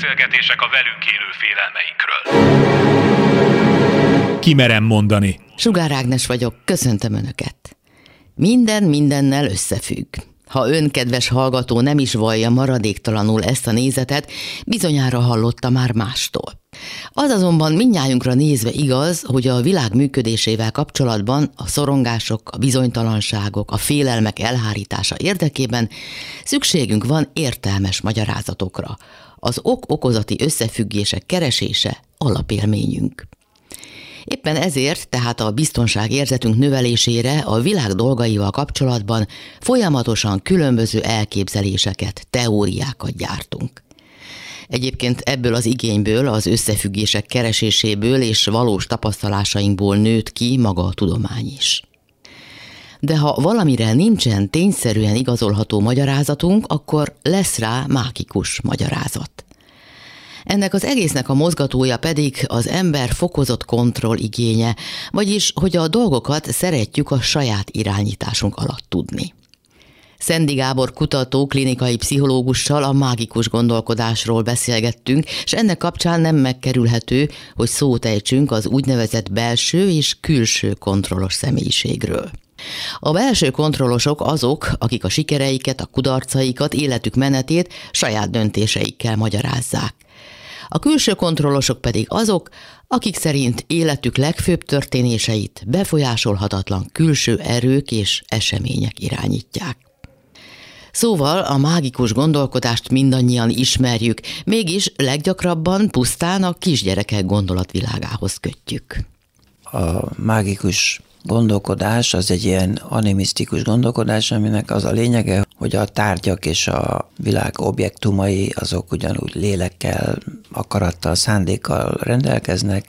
Beszélgetések a velünk élő félelmeinkről. Kimerem mondani. Sugár Ágnes vagyok, köszöntöm Önöket. Minden mindennel összefügg. Ha ön, kedves hallgató, nem is vallja maradéktalanul ezt a nézetet, bizonyára hallotta már mástól. Az azonban mindnyájunkra nézve igaz, hogy a világ működésével kapcsolatban a szorongások, a bizonytalanságok, a félelmek elhárítása érdekében szükségünk van értelmes magyarázatokra. Az ok-okozati összefüggések keresése alapélményünk. Éppen ezért, tehát a biztonságérzetünk növelésére a világ dolgaival kapcsolatban folyamatosan különböző elképzeléseket, teóriákat gyártunk. Egyébként ebből az igényből, az összefüggések kereséséből és valós tapasztalásainkból nőtt ki maga a tudomány is. De ha valamire nincsen tényszerűen igazolható magyarázatunk, akkor lesz rá mágikus magyarázat. Ennek az egésznek a mozgatója pedig az ember fokozott kontroll igénye, vagyis hogy a dolgokat szeretjük a saját irányításunk alatt tudni. Szendi Gábor kutató klinikai pszichológussal a mágikus gondolkodásról beszélgettünk, és ennek kapcsán nem megkerülhető, hogy szót ejtsünk az úgynevezett belső és külső kontrollos személyiségről. A belső kontrollosok azok, akik a sikereiket, a kudarcaikat, életük menetét saját döntéseikkel magyarázzák. A külső kontrollosok pedig azok, akik szerint életük legfőbb történéseit befolyásolhatatlan külső erők és események irányítják. Szóval a mágikus gondolkodást mindannyian ismerjük, mégis leggyakrabban pusztán a kisgyerekek gondolatvilágához kötjük. A mágikus gondolkodás az egy ilyen animisztikus gondolkodás, aminek az a lényege, hogy a tárgyak és a világ objektumai azok ugyanúgy lélekkel, akarattal, szándékkal rendelkeznek,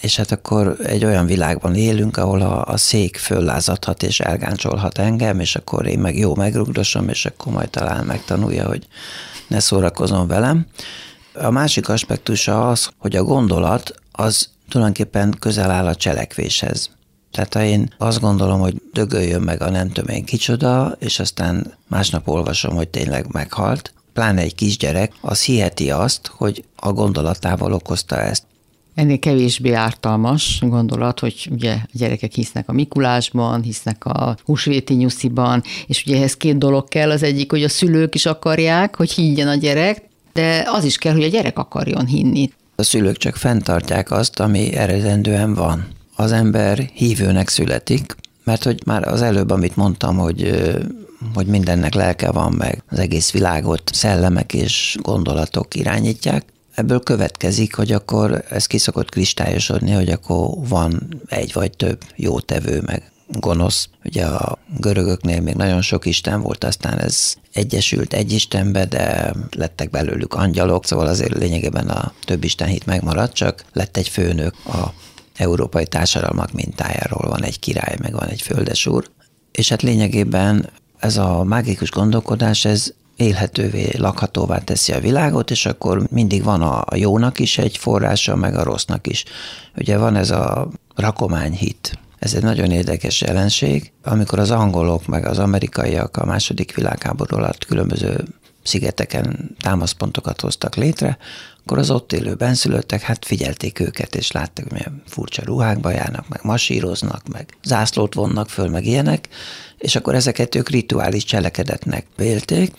és hát akkor egy olyan világban élünk, ahol a, a szék föllázadhat és elgáncsolhat engem, és akkor én meg jó megrugdosom, és akkor majd talán megtanulja, hogy ne szórakozom velem. A másik aspektusa az, hogy a gondolat az tulajdonképpen közel áll a cselekvéshez. Tehát ha én azt gondolom, hogy dögöljön meg a nem tudom én kicsoda, és aztán másnap olvasom, hogy tényleg meghalt, pláne egy kisgyerek, az hiheti azt, hogy a gondolatával okozta ezt. Ennél kevésbé ártalmas gondolat, hogy ugye a gyerekek hisznek a Mikulásban, hisznek a húsvéti nyusziban, és ugye ehhez két dolog kell, az egyik, hogy a szülők is akarják, hogy higgyen a gyerek, de az is kell, hogy a gyerek akarjon hinni. A szülők csak fenntartják azt, ami eredendően van az ember hívőnek születik, mert hogy már az előbb, amit mondtam, hogy hogy mindennek lelke van meg, az egész világot szellemek és gondolatok irányítják, ebből következik, hogy akkor ez ki szokott kristályosodni, hogy akkor van egy vagy több jó tevő, meg gonosz. Ugye a görögöknél még nagyon sok isten volt, aztán ez egyesült egy istenbe, de lettek belőlük angyalok, szóval azért lényegében a több isten hit megmaradt, csak lett egy főnök a európai társadalmak mintájáról van egy király, meg van egy földesúr, és hát lényegében ez a mágikus gondolkodás, ez élhetővé, lakhatóvá teszi a világot, és akkor mindig van a jónak is egy forrása, meg a rossznak is. Ugye van ez a rakományhit, ez egy nagyon érdekes jelenség, amikor az angolok meg az amerikaiak a második világháború alatt különböző szigeteken támaszpontokat hoztak létre, akkor az ott élő benszülöttek hát figyelték őket, és látták, hogy milyen furcsa ruhákba járnak, meg masíroznak, meg zászlót vonnak föl, meg ilyenek, és akkor ezeket ők rituális cselekedetnek vélték,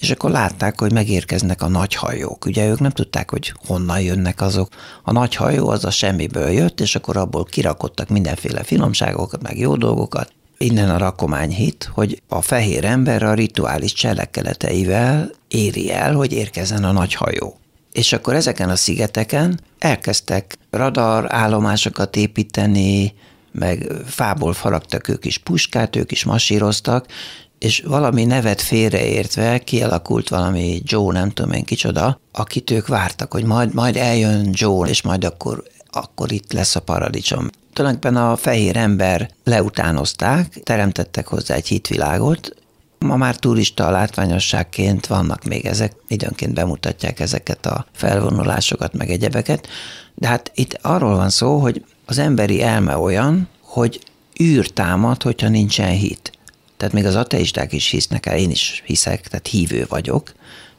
és akkor látták, hogy megérkeznek a nagy hajók. Ugye ők nem tudták, hogy honnan jönnek azok. A nagy hajó az a semmiből jött, és akkor abból kirakottak mindenféle finomságokat, meg jó dolgokat. Innen a rakomány hit, hogy a fehér ember a rituális cselekedeteivel éri el, hogy érkezzen a nagy hajó. És akkor ezeken a szigeteken elkezdtek radar állomásokat építeni, meg fából faragtak ők is puskát, ők is masíroztak, és valami nevet félreértve kialakult valami Joe, nem tudom én kicsoda, akit ők vártak, hogy majd, majd eljön Joe, és majd akkor, akkor itt lesz a paradicsom. Tulajdonképpen a fehér ember leutánozták, teremtettek hozzá egy hitvilágot, Ma már turista látványosságként vannak még ezek, időnként bemutatják ezeket a felvonulásokat, meg egyebeket, de hát itt arról van szó, hogy az emberi elme olyan, hogy űr támad, hogyha nincsen hit. Tehát még az ateisták is hisznek el, én is hiszek, tehát hívő vagyok,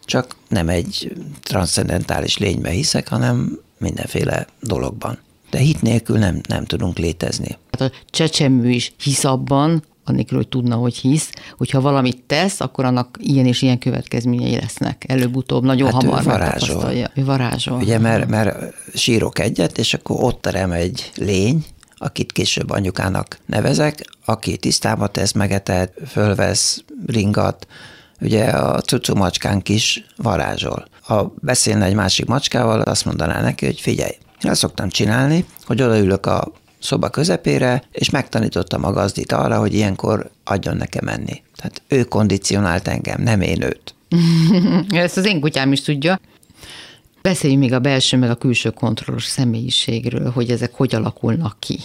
csak nem egy transzcendentális lénybe hiszek, hanem mindenféle dologban. De hit nélkül nem, nem tudunk létezni. Hát a csecsemő is hisz abban, annélkül, hogy tudna, hogy hisz, hogyha valamit tesz, akkor annak ilyen és ilyen következményei lesznek. Előbb-utóbb nagyon hát hamar ő varázsol. Ő varázsol. Ugye, mert, mert sírok egyet, és akkor ott terem egy lény, akit később anyukának nevezek, aki tisztába tesz, megeted, fölvesz, ringat, ugye a cucu macskánk is varázsol. Ha beszélne egy másik macskával, azt mondaná neki, hogy figyelj, én azt szoktam csinálni, hogy odaülök a szoba közepére, és megtanítottam a gazdit arra, hogy ilyenkor adjon nekem menni. Tehát ő kondicionált engem, nem én őt. Ezt az én kutyám is tudja. Beszéljünk még a belső meg a külső kontrollos személyiségről, hogy ezek hogy alakulnak ki.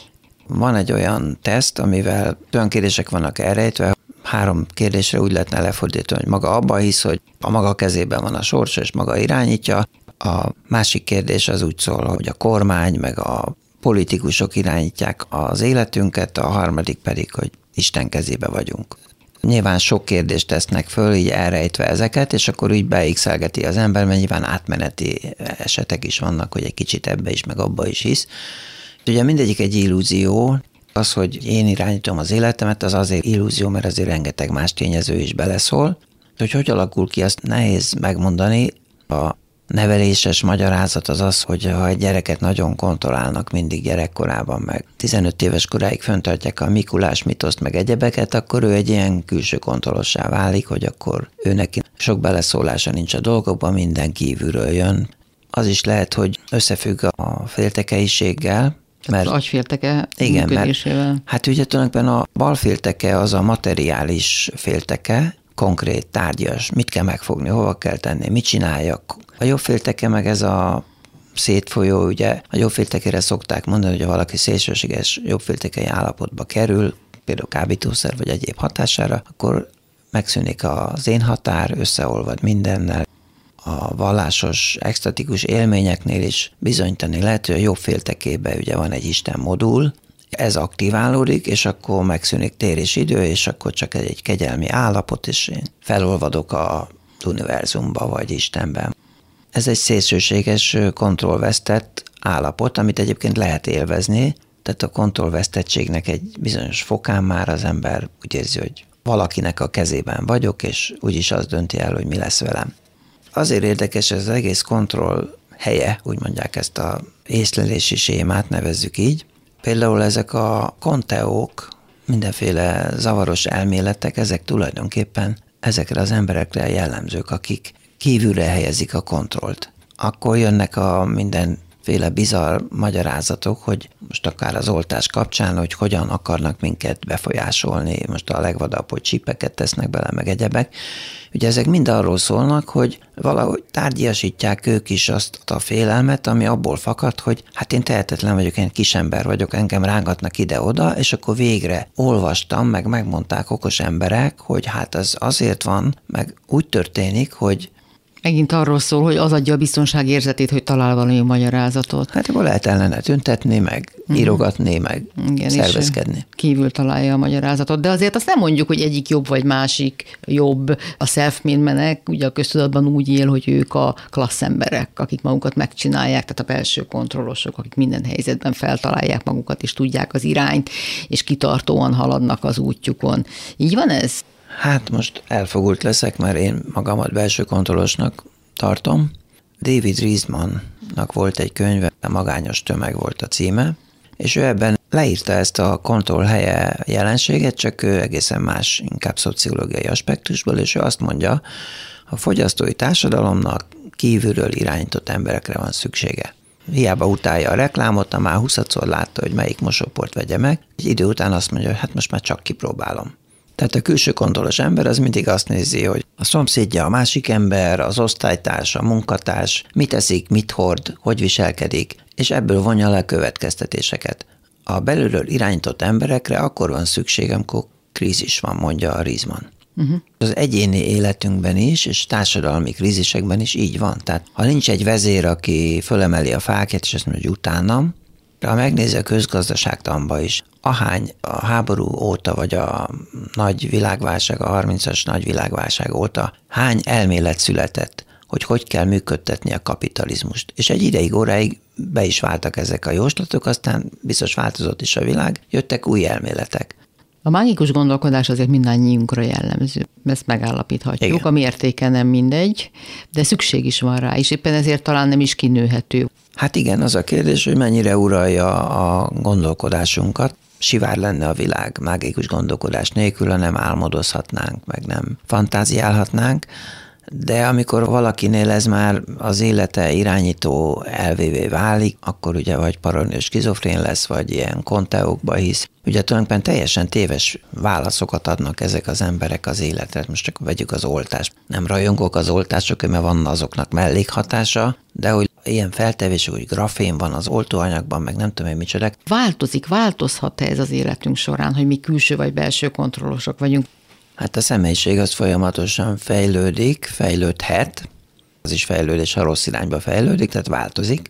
Van egy olyan teszt, amivel olyan kérdések vannak elrejtve, három kérdésre úgy lehetne lefordítani, hogy maga abban hisz, hogy a maga kezében van a sorsa, és maga irányítja. A másik kérdés az úgy szól, hogy a kormány, meg a politikusok irányítják az életünket, a harmadik pedig, hogy Isten kezébe vagyunk. Nyilván sok kérdést tesznek föl, így elrejtve ezeket, és akkor úgy beixelgeti az ember, mert nyilván átmeneti esetek is vannak, hogy egy kicsit ebbe is, meg abba is hisz. Ugye mindegyik egy illúzió, az, hogy én irányítom az életemet, az azért illúzió, mert azért rengeteg más tényező is beleszól. Hogy hogy alakul ki, azt nehéz megmondani. A neveléses magyarázat az az, hogy ha egy gyereket nagyon kontrollálnak mindig gyerekkorában, meg 15 éves koráig föntartják a Mikulás mitoszt, meg egyebeket, akkor ő egy ilyen külső kontrollossá válik, hogy akkor ő neki sok beleszólása nincs a dolgokban, minden kívülről jön. Az is lehet, hogy összefügg a féltekeiséggel, mert, az agyfélteke igen, mert, hát ugye tulajdonképpen a balfélteke az a materiális félteke, konkrét, tárgyas, mit kell megfogni, hova kell tenni, mit csináljak. A jobb félteke meg ez a szétfolyó, ugye a jobbféltekére szokták mondani, hogy ha valaki szélsőséges jobbféltekei állapotba kerül, például kábítószer vagy egyéb hatására, akkor megszűnik az én határ, összeolvad mindennel. A vallásos, extatikus élményeknél is bizonyítani lehet, hogy a jobb féltekébe ugye van egy Isten modul, ez aktiválódik, és akkor megszűnik tér és idő, és akkor csak egy kegyelmi állapot, és én felolvadok a univerzumba vagy Istenben. Ez egy szélsőséges kontrollvesztett állapot, amit egyébként lehet élvezni, tehát a kontrollvesztettségnek egy bizonyos fokán már az ember úgy érzi, hogy valakinek a kezében vagyok, és úgyis az dönti el, hogy mi lesz velem. Azért érdekes ez az egész kontroll helye, úgy mondják ezt a észlelési sémát, nevezzük így, Például ezek a konteók, mindenféle zavaros elméletek, ezek tulajdonképpen ezekre az emberekre jellemzők, akik kívülre helyezik a kontrollt. Akkor jönnek a minden féle bizarr magyarázatok, hogy most akár az oltás kapcsán, hogy hogyan akarnak minket befolyásolni, most a legvadabb, hogy csipeket tesznek bele, meg egyebek. Ugye ezek mind arról szólnak, hogy valahogy tárgyasítják ők is azt a félelmet, ami abból fakad, hogy hát én tehetetlen vagyok, én kisember vagyok, engem rángatnak ide-oda, és akkor végre olvastam, meg megmondták okos emberek, hogy hát az azért van, meg úgy történik, hogy Megint arról szól, hogy az adja a biztonság érzetét, hogy talál valami magyarázatot. Hát akkor lehet ellene tüntetni, meg uh-huh. írogatni, meg Igen, szervezkedni. Kívül találja a magyarázatot. De azért azt nem mondjuk, hogy egyik jobb vagy másik jobb. A self menek ugye a köztudatban úgy él, hogy ők a klassz emberek, akik magukat megcsinálják, tehát a belső kontrollosok, akik minden helyzetben feltalálják magukat, és tudják az irányt, és kitartóan haladnak az útjukon. Így van ez? Hát most elfogult leszek, mert én magamat belső kontrollosnak tartom. David Riesmannak volt egy könyve, a Magányos tömeg volt a címe, és ő ebben leírta ezt a kontrollhelye jelenséget, csak ő egészen más, inkább szociológiai aspektusból, és ő azt mondja, a fogyasztói társadalomnak kívülről irányított emberekre van szüksége. Hiába utálja a reklámot, a már 20 látta, hogy melyik mosóport vegye meg, egy idő után azt mondja, hogy hát most már csak kipróbálom. Tehát a külső kontrollos ember az mindig azt nézi, hogy a szomszédja a másik ember, az osztálytárs, a munkatárs, mit eszik, mit hord, hogy viselkedik, és ebből vonja le a következtetéseket. A belülről irányított emberekre akkor van szükség, amikor krízis van, mondja a Rizman. Uh-huh. Az egyéni életünkben is, és társadalmi krízisekben is így van. Tehát ha nincs egy vezér, aki fölemeli a fákját, és azt mondja, hogy utánam, ha megnézi a közgazdaságtanba is, ahány a háború óta, vagy a nagy világválság, a 30-as nagy világválság óta, hány elmélet született hogy hogy kell működtetni a kapitalizmust. És egy ideig, óráig be is váltak ezek a jóslatok, aztán biztos változott is a világ, jöttek új elméletek. A mágikus gondolkodás azért mindannyiunkra jellemző. Ezt megállapíthatjuk. Igen. A mértéke nem mindegy, de szükség is van rá, és éppen ezért talán nem is kinőhető. Hát igen, az a kérdés, hogy mennyire uralja a gondolkodásunkat. Sivár lenne a világ mágikus gondolkodás nélkül, ha nem álmodozhatnánk, meg nem fantáziálhatnánk de amikor valakinél ez már az élete irányító elvévé válik, akkor ugye vagy paranoiás skizofrén lesz, vagy ilyen konteókba hisz. Ugye tulajdonképpen teljesen téves válaszokat adnak ezek az emberek az életre. Most csak vegyük az oltást. Nem rajongok az oltások, mert van azoknak mellékhatása, de hogy ilyen feltevés, hogy grafén van az oltóanyagban, meg nem tudom én micsoda. Változik, változhat -e ez az életünk során, hogy mi külső vagy belső kontrollosok vagyunk? Hát a személyiség az folyamatosan fejlődik, fejlődhet, az is fejlődés a rossz irányba fejlődik, tehát változik.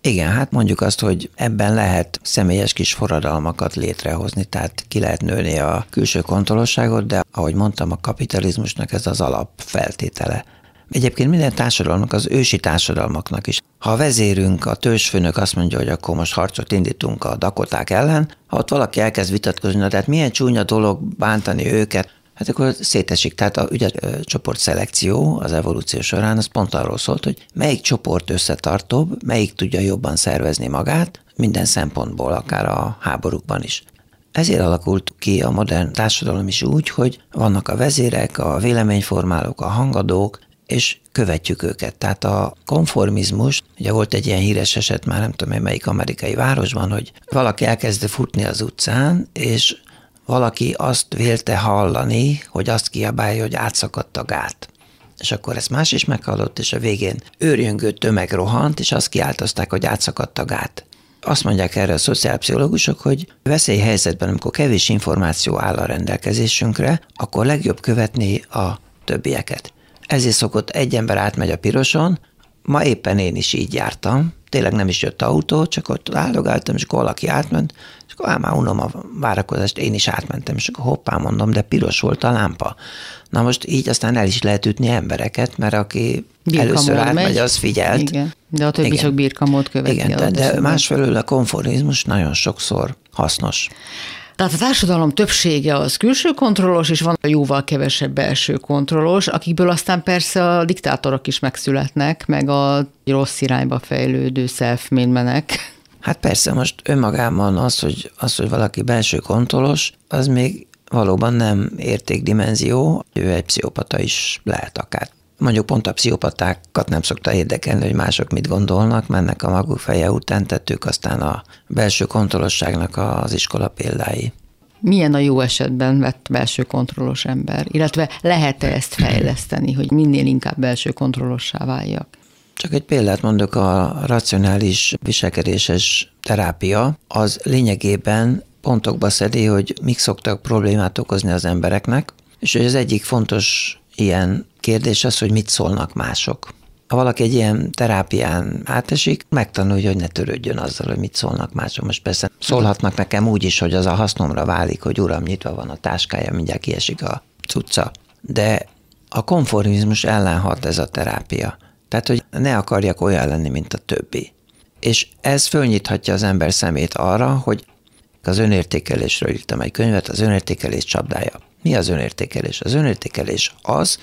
Igen, hát mondjuk azt, hogy ebben lehet személyes kis forradalmakat létrehozni, tehát ki lehet nőni a külső kontrollosságot, de ahogy mondtam, a kapitalizmusnak ez az alapfeltétele. Egyébként minden társadalomnak, az ősi társadalmaknak is. Ha a vezérünk, a törzsfőnök azt mondja, hogy akkor most harcot indítunk a dakoták ellen, ha ott valaki elkezd vitatkozni, na, tehát milyen csúnya dolog bántani őket, hát akkor szétesik. Tehát a, ugye, a csoportszelekció az evolúció során az pont arról szólt, hogy melyik csoport összetartóbb, melyik tudja jobban szervezni magát, minden szempontból, akár a háborúkban is. Ezért alakult ki a modern társadalom is úgy, hogy vannak a vezérek, a véleményformálók, a hangadók, és követjük őket. Tehát a konformizmus, ugye volt egy ilyen híres eset, már nem tudom, melyik amerikai városban, hogy valaki elkezdte futni az utcán, és valaki azt vélte hallani, hogy azt kiabálja, hogy átszakadt a gát. És akkor ezt más is meghallott, és a végén őrjöngő tömeg rohant, és azt kiáltozták, hogy átszakadt a gát. Azt mondják erre a szociálpszichológusok, hogy veszélyhelyzetben, amikor kevés információ áll a rendelkezésünkre, akkor legjobb követni a többieket. Ezért szokott egy ember átmegy a piroson, ma éppen én is így jártam, tényleg nem is jött autó, csak ott áldogáltam, és akkor valaki átment, és akkor már unom a várakozást, én is átmentem, és akkor hoppá mondom, de piros volt a lámpa. Na most így aztán el is lehet ütni embereket, mert aki birkamód először átmegy, megy. az figyelt. Igen. De a többi Igen. csak birkamód követi. Igen, de, de másfelől a konformizmus nagyon sokszor hasznos. Tehát a társadalom többsége az külső kontrollos, és van jóval kevesebb belső kontrollos, akikből aztán persze a diktátorok is megszületnek, meg a rossz irányba fejlődő self menek. Hát persze, most önmagában az, hogy, az, hogy valaki belső kontrollos, az még valóban nem értékdimenzió, ő egy pszichopata is lehet akár. Mondjuk pont a pszichopatákat nem szokta érdekelni, hogy mások mit gondolnak, mennek a maguk feje után, tettük aztán a belső kontrollosságnak az iskola példái. Milyen a jó esetben vett belső kontrollos ember? Illetve lehet-e ezt fejleszteni, hogy minél inkább belső kontrollossá váljak? Csak egy példát mondok, a racionális viselkedéses terápia az lényegében pontokba szedi, hogy mik szoktak problémát okozni az embereknek, és az egyik fontos ilyen kérdés az, hogy mit szólnak mások. Ha valaki egy ilyen terápián átesik, megtanulja, hogy ne törődjön azzal, hogy mit szólnak mások. Most persze szólhatnak nekem úgy is, hogy az a hasznomra válik, hogy uram, nyitva van a táskája, mindjárt kiesik a cucca. De a konformizmus ellen hat ez a terápia. Tehát, hogy ne akarjak olyan lenni, mint a többi. És ez fölnyithatja az ember szemét arra, hogy az önértékelésről írtam egy könyvet, az önértékelés csapdája. Mi az önértékelés? Az önértékelés az,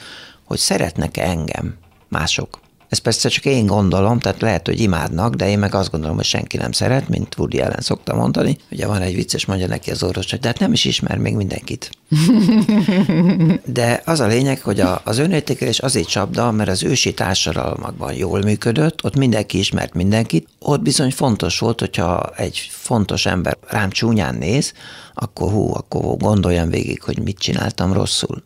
hogy szeretnek-e engem mások. Ez persze csak én gondolom, tehát lehet, hogy imádnak, de én meg azt gondolom, hogy senki nem szeret, mint Woody Allen szokta mondani. Ugye van egy vicces, mondja neki az orvos, hogy de hát nem is ismer még mindenkit. De az a lényeg, hogy a, az önértékelés azért csapda, mert az ősi társadalmakban jól működött, ott mindenki ismert mindenkit, ott bizony fontos volt, hogyha egy fontos ember rám csúnyán néz, akkor hú, akkor gondoljam végig, hogy mit csináltam rosszul.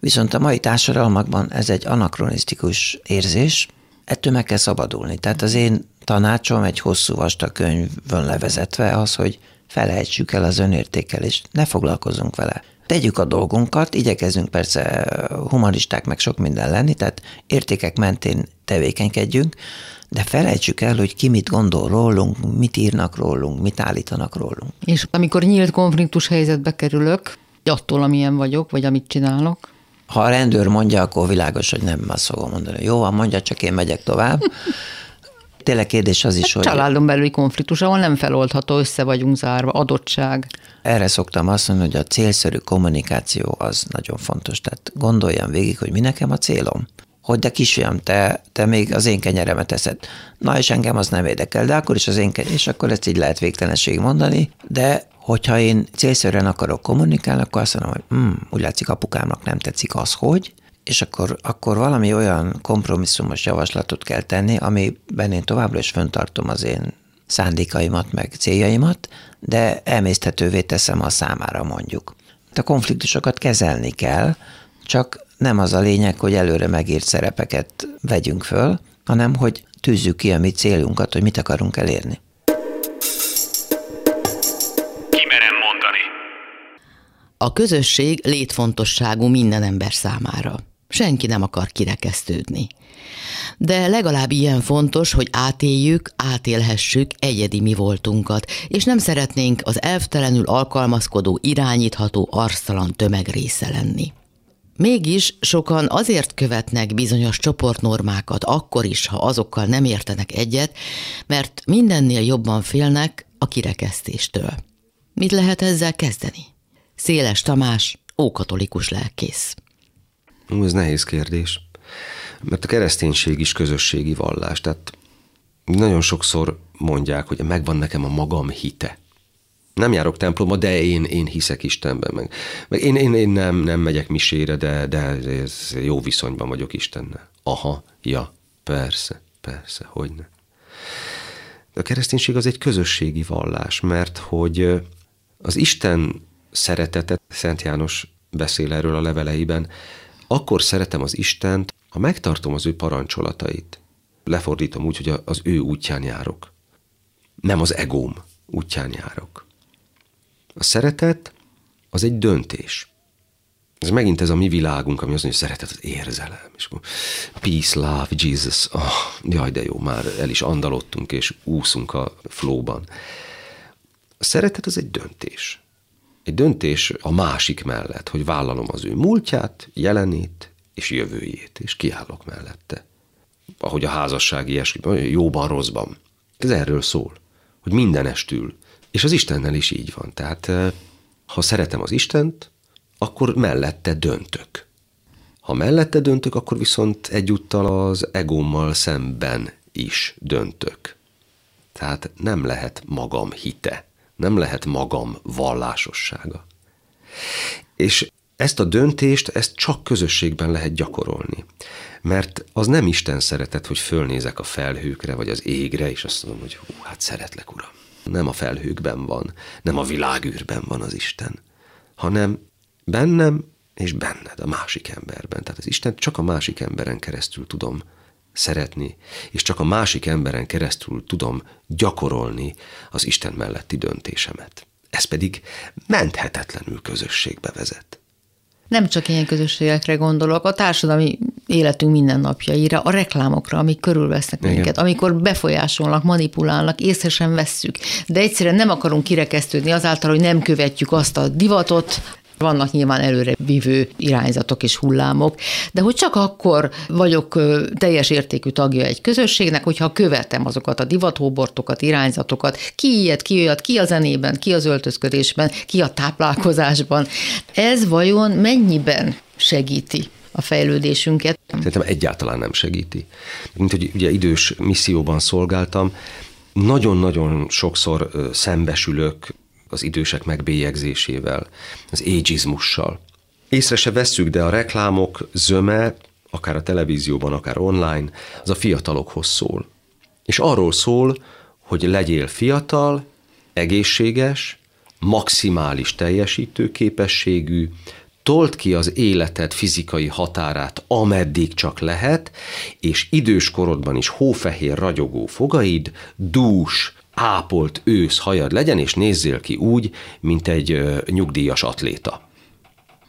Viszont a mai társadalmakban ez egy anakronisztikus érzés, ettől meg kell szabadulni. Tehát az én tanácsom egy hosszú vastag könyvön levezetve az, hogy felejtsük el az önértékelést, ne foglalkozunk vele. Tegyük a dolgunkat, igyekezzünk persze humanisták meg sok minden lenni, tehát értékek mentén tevékenykedjünk, de felejtsük el, hogy ki mit gondol rólunk, mit írnak rólunk, mit állítanak rólunk. És amikor nyílt konfliktus helyzetbe kerülök, attól, amilyen vagyok, vagy amit csinálok, Ha a rendőr mondja, akkor világos, hogy nem azt fogom mondani. Jó, van, mondja, csak én megyek tovább. Tényleg kérdés az is, Hát hogy... családon belüli konfliktus, ahol nem feloldható, össze vagyunk zárva, adottság. Erre szoktam azt mondani, hogy a célszerű kommunikáció az nagyon fontos. Tehát gondoljam végig, hogy mi nekem a célom. Hogy de kisfiam, te, te még az én kenyeremet eszed. Na és engem az nem érdekel, de akkor is az én kenyerem, és akkor ezt így lehet végtelenség mondani, de hogyha én célszerűen akarok kommunikálni, akkor azt mondom, hogy hm, úgy látszik apukámnak nem tetszik az, hogy, és akkor, akkor valami olyan kompromisszumos javaslatot kell tenni, amiben én továbbra is föntartom az én szándékaimat, meg céljaimat, de emészthetővé teszem a számára mondjuk. A konfliktusokat kezelni kell, csak nem az a lényeg, hogy előre megírt szerepeket vegyünk föl, hanem hogy tűzzük ki a mi célunkat, hogy mit akarunk elérni. A közösség létfontosságú minden ember számára. Senki nem akar kirekesztődni. De legalább ilyen fontos, hogy átéljük, átélhessük egyedi mi voltunkat, és nem szeretnénk az elvtelenül alkalmazkodó, irányítható, arctalan tömeg része lenni. Mégis sokan azért követnek bizonyos csoportnormákat akkor is, ha azokkal nem értenek egyet, mert mindennél jobban félnek a kirekesztéstől. Mit lehet ezzel kezdeni? Széles Tamás, ókatolikus lelkész. Ú, ez nehéz kérdés. Mert a kereszténység is közösségi vallás. Tehát nagyon sokszor mondják, hogy megvan nekem a magam hite. Nem járok templomba, de én, én hiszek Istenben. Meg, meg én, én, én nem, nem megyek misére, de, de ez jó viszonyban vagyok Istennel. Aha, ja, persze, persze, hogyne. De a kereszténység az egy közösségi vallás, mert hogy az Isten szeretetet, Szent János beszél erről a leveleiben, akkor szeretem az Istent, ha megtartom az ő parancsolatait. Lefordítom úgy, hogy az ő útján járok. Nem az egóm útján járok. A szeretet az egy döntés. Ez megint ez a mi világunk, ami mondja, hogy szeretet az érzelem. És akkor peace, love, Jesus. Oh, jaj, de jó, már el is andalottunk, és úszunk a flóban. A szeretet az egy döntés. Egy döntés a másik mellett, hogy vállalom az ő múltját, jelenét és jövőjét, és kiállok mellette. Ahogy a házasság ilyesmi, jóban, rosszban. Ez erről szól, hogy mindenestül. És az Istennel is így van. Tehát ha szeretem az Istent, akkor mellette döntök. Ha mellette döntök, akkor viszont egyúttal az egómmal szemben is döntök. Tehát nem lehet magam hite, nem lehet magam vallásossága. És ezt a döntést, ezt csak közösségben lehet gyakorolni. Mert az nem Isten szeretet, hogy fölnézek a felhőkre, vagy az égre, és azt mondom, hogy hú, hát szeretlek, Uram. Nem a felhőkben van, nem a világűrben van az Isten, hanem bennem és benned, a másik emberben. Tehát az Isten csak a másik emberen keresztül tudom szeretni, és csak a másik emberen keresztül tudom gyakorolni az Isten melletti döntésemet. Ez pedig menthetetlenül közösségbe vezet. Nem csak ilyen közösségekre gondolok, a társadalmi életünk mindennapjaira, a reklámokra, amik körülvesznek Igen. minket, amikor befolyásolnak, manipulálnak, észre sem vesszük. De egyszerűen nem akarunk kirekesztődni azáltal, hogy nem követjük azt a divatot, vannak nyilván előre vívő irányzatok és hullámok, de hogy csak akkor vagyok teljes értékű tagja egy közösségnek, hogyha követem azokat a divathóbortokat, irányzatokat, ki ilyet, ki olyat, ki a zenében, ki az öltözködésben, ki a táplálkozásban. Ez vajon mennyiben segíti a fejlődésünket? Szerintem egyáltalán nem segíti. Mint hogy ugye idős misszióban szolgáltam, nagyon-nagyon sokszor szembesülök az idősek megbélyegzésével, az ageizmussal. Észre se vesszük, de a reklámok zöme, akár a televízióban, akár online, az a fiatalokhoz szól. És arról szól, hogy legyél fiatal, egészséges, maximális teljesítőképességű, told ki az életed fizikai határát, ameddig csak lehet, és idős korodban is hófehér ragyogó fogaid, dús, ápolt ősz hajad legyen, és nézzél ki úgy, mint egy nyugdíjas atléta.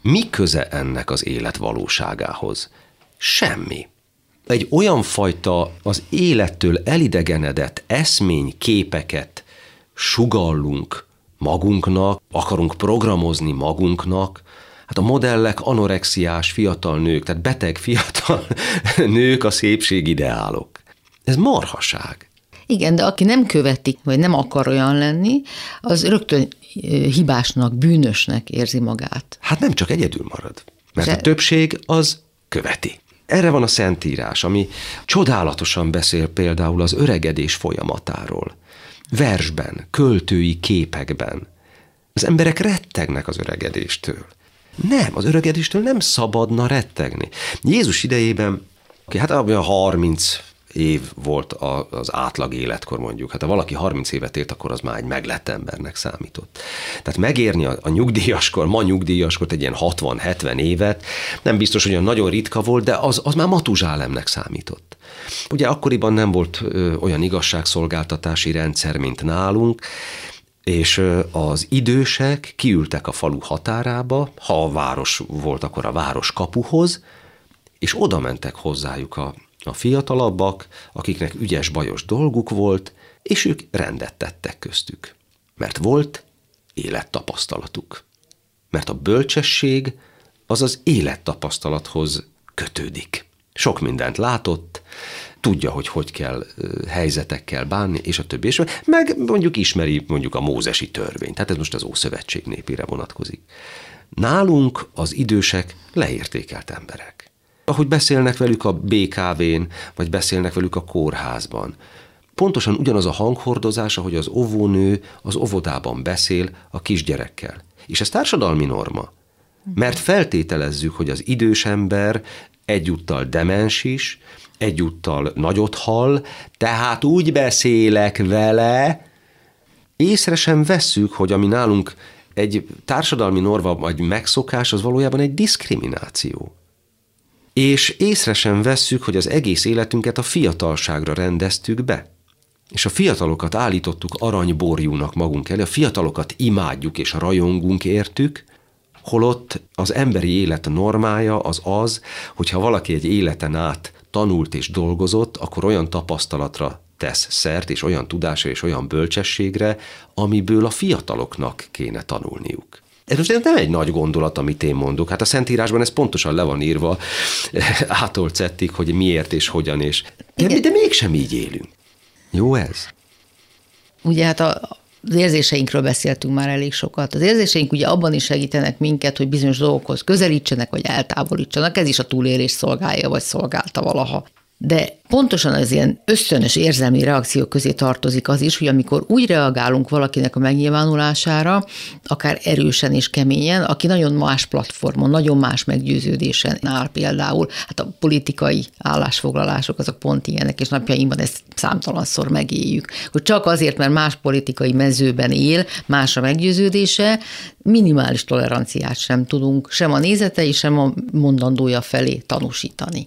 Mi köze ennek az élet valóságához? Semmi. Egy olyan fajta az élettől elidegenedett eszmény képeket sugallunk magunknak, akarunk programozni magunknak, Hát a modellek anorexiás fiatal nők, tehát beteg fiatal nők a szépség ideálok. Ez marhaság. Igen, de aki nem követik, vagy nem akar olyan lenni, az rögtön hibásnak, bűnösnek érzi magát. Hát nem csak egyedül marad, mert de... a többség az követi. Erre van a Szentírás, ami csodálatosan beszél például az öregedés folyamatáról. Versben, költői képekben. Az emberek rettegnek az öregedéstől. Nem, az öregedéstől nem szabadna rettegni. Jézus idejében, hát a 30 év volt az átlag életkor mondjuk. Hát ha valaki 30 évet élt, akkor az már egy meglett embernek számított. Tehát megérni a, a nyugdíjaskor, ma nyugdíjaskor egy ilyen 60-70 évet, nem biztos, hogy olyan nagyon ritka volt, de az, az már matuzsálemnek számított. Ugye akkoriban nem volt ö, olyan igazságszolgáltatási rendszer, mint nálunk, és az idősek kiültek a falu határába, ha a város volt, akkor a város kapuhoz, és oda mentek hozzájuk a, a fiatalabbak, akiknek ügyes bajos dolguk volt, és ők rendet tettek köztük. Mert volt élettapasztalatuk. Mert a bölcsesség az az élettapasztalathoz kötődik. Sok mindent látott, tudja, hogy hogy kell helyzetekkel bánni, és a többi, és meg mondjuk ismeri mondjuk a mózesi törvényt, tehát ez most az Ószövetség népére vonatkozik. Nálunk az idősek leértékelt emberek. Ahogy beszélnek velük a BKV-n, vagy beszélnek velük a kórházban, pontosan ugyanaz a hanghordozás, ahogy az óvónő az óvodában beszél a kisgyerekkel. És ez társadalmi norma. Mert feltételezzük, hogy az idős ember egyúttal demens is, egyúttal nagyot hall, tehát úgy beszélek vele, észre sem vesszük, hogy ami nálunk egy társadalmi norma vagy megszokás, az valójában egy diszkrimináció. És észre sem vesszük, hogy az egész életünket a fiatalságra rendeztük be. És a fiatalokat állítottuk aranyborjúnak magunk elé, a fiatalokat imádjuk és rajongunk értük, holott az emberi élet normája az az, hogyha valaki egy életen át tanult és dolgozott, akkor olyan tapasztalatra tesz szert, és olyan tudásra és olyan bölcsességre, amiből a fiataloknak kéne tanulniuk. Ez most nem egy nagy gondolat, amit én mondok. Hát a Szentírásban ez pontosan le van írva, ától cettig, hogy miért és hogyan, és de, de mégsem így élünk. Jó ez? Ugye hát a, az érzéseinkről beszéltünk már elég sokat. Az érzéseink ugye abban is segítenek minket, hogy bizonyos dolgokhoz közelítsenek, vagy eltávolítsanak. Ez is a túlélés szolgálja, vagy szolgálta valaha. De pontosan az ilyen ösztönös érzelmi reakciók közé tartozik az is, hogy amikor úgy reagálunk valakinek a megnyilvánulására, akár erősen és keményen, aki nagyon más platformon, nagyon más meggyőződésen áll például, hát a politikai állásfoglalások azok pont ilyenek, és napjainkban ezt számtalanszor megéljük, hogy csak azért, mert más politikai mezőben él, más a meggyőződése, minimális toleranciát sem tudunk sem a nézetei, sem a mondandója felé tanúsítani.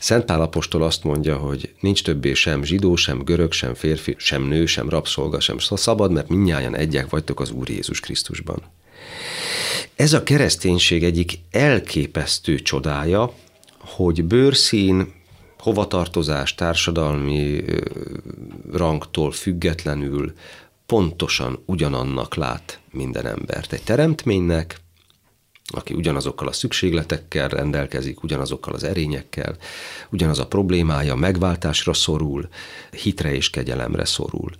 Szent Pál apostol azt mondja, hogy nincs többé sem zsidó, sem görög, sem férfi, sem nő, sem rabszolga, sem szabad, mert mindnyájan egyek vagytok az Úr Jézus Krisztusban. Ez a kereszténység egyik elképesztő csodája, hogy bőrszín, hovatartozás, társadalmi rangtól függetlenül pontosan ugyanannak lát minden embert. Egy teremtménynek, aki ugyanazokkal a szükségletekkel rendelkezik, ugyanazokkal az erényekkel, ugyanaz a problémája, megváltásra szorul, hitre és kegyelemre szorul.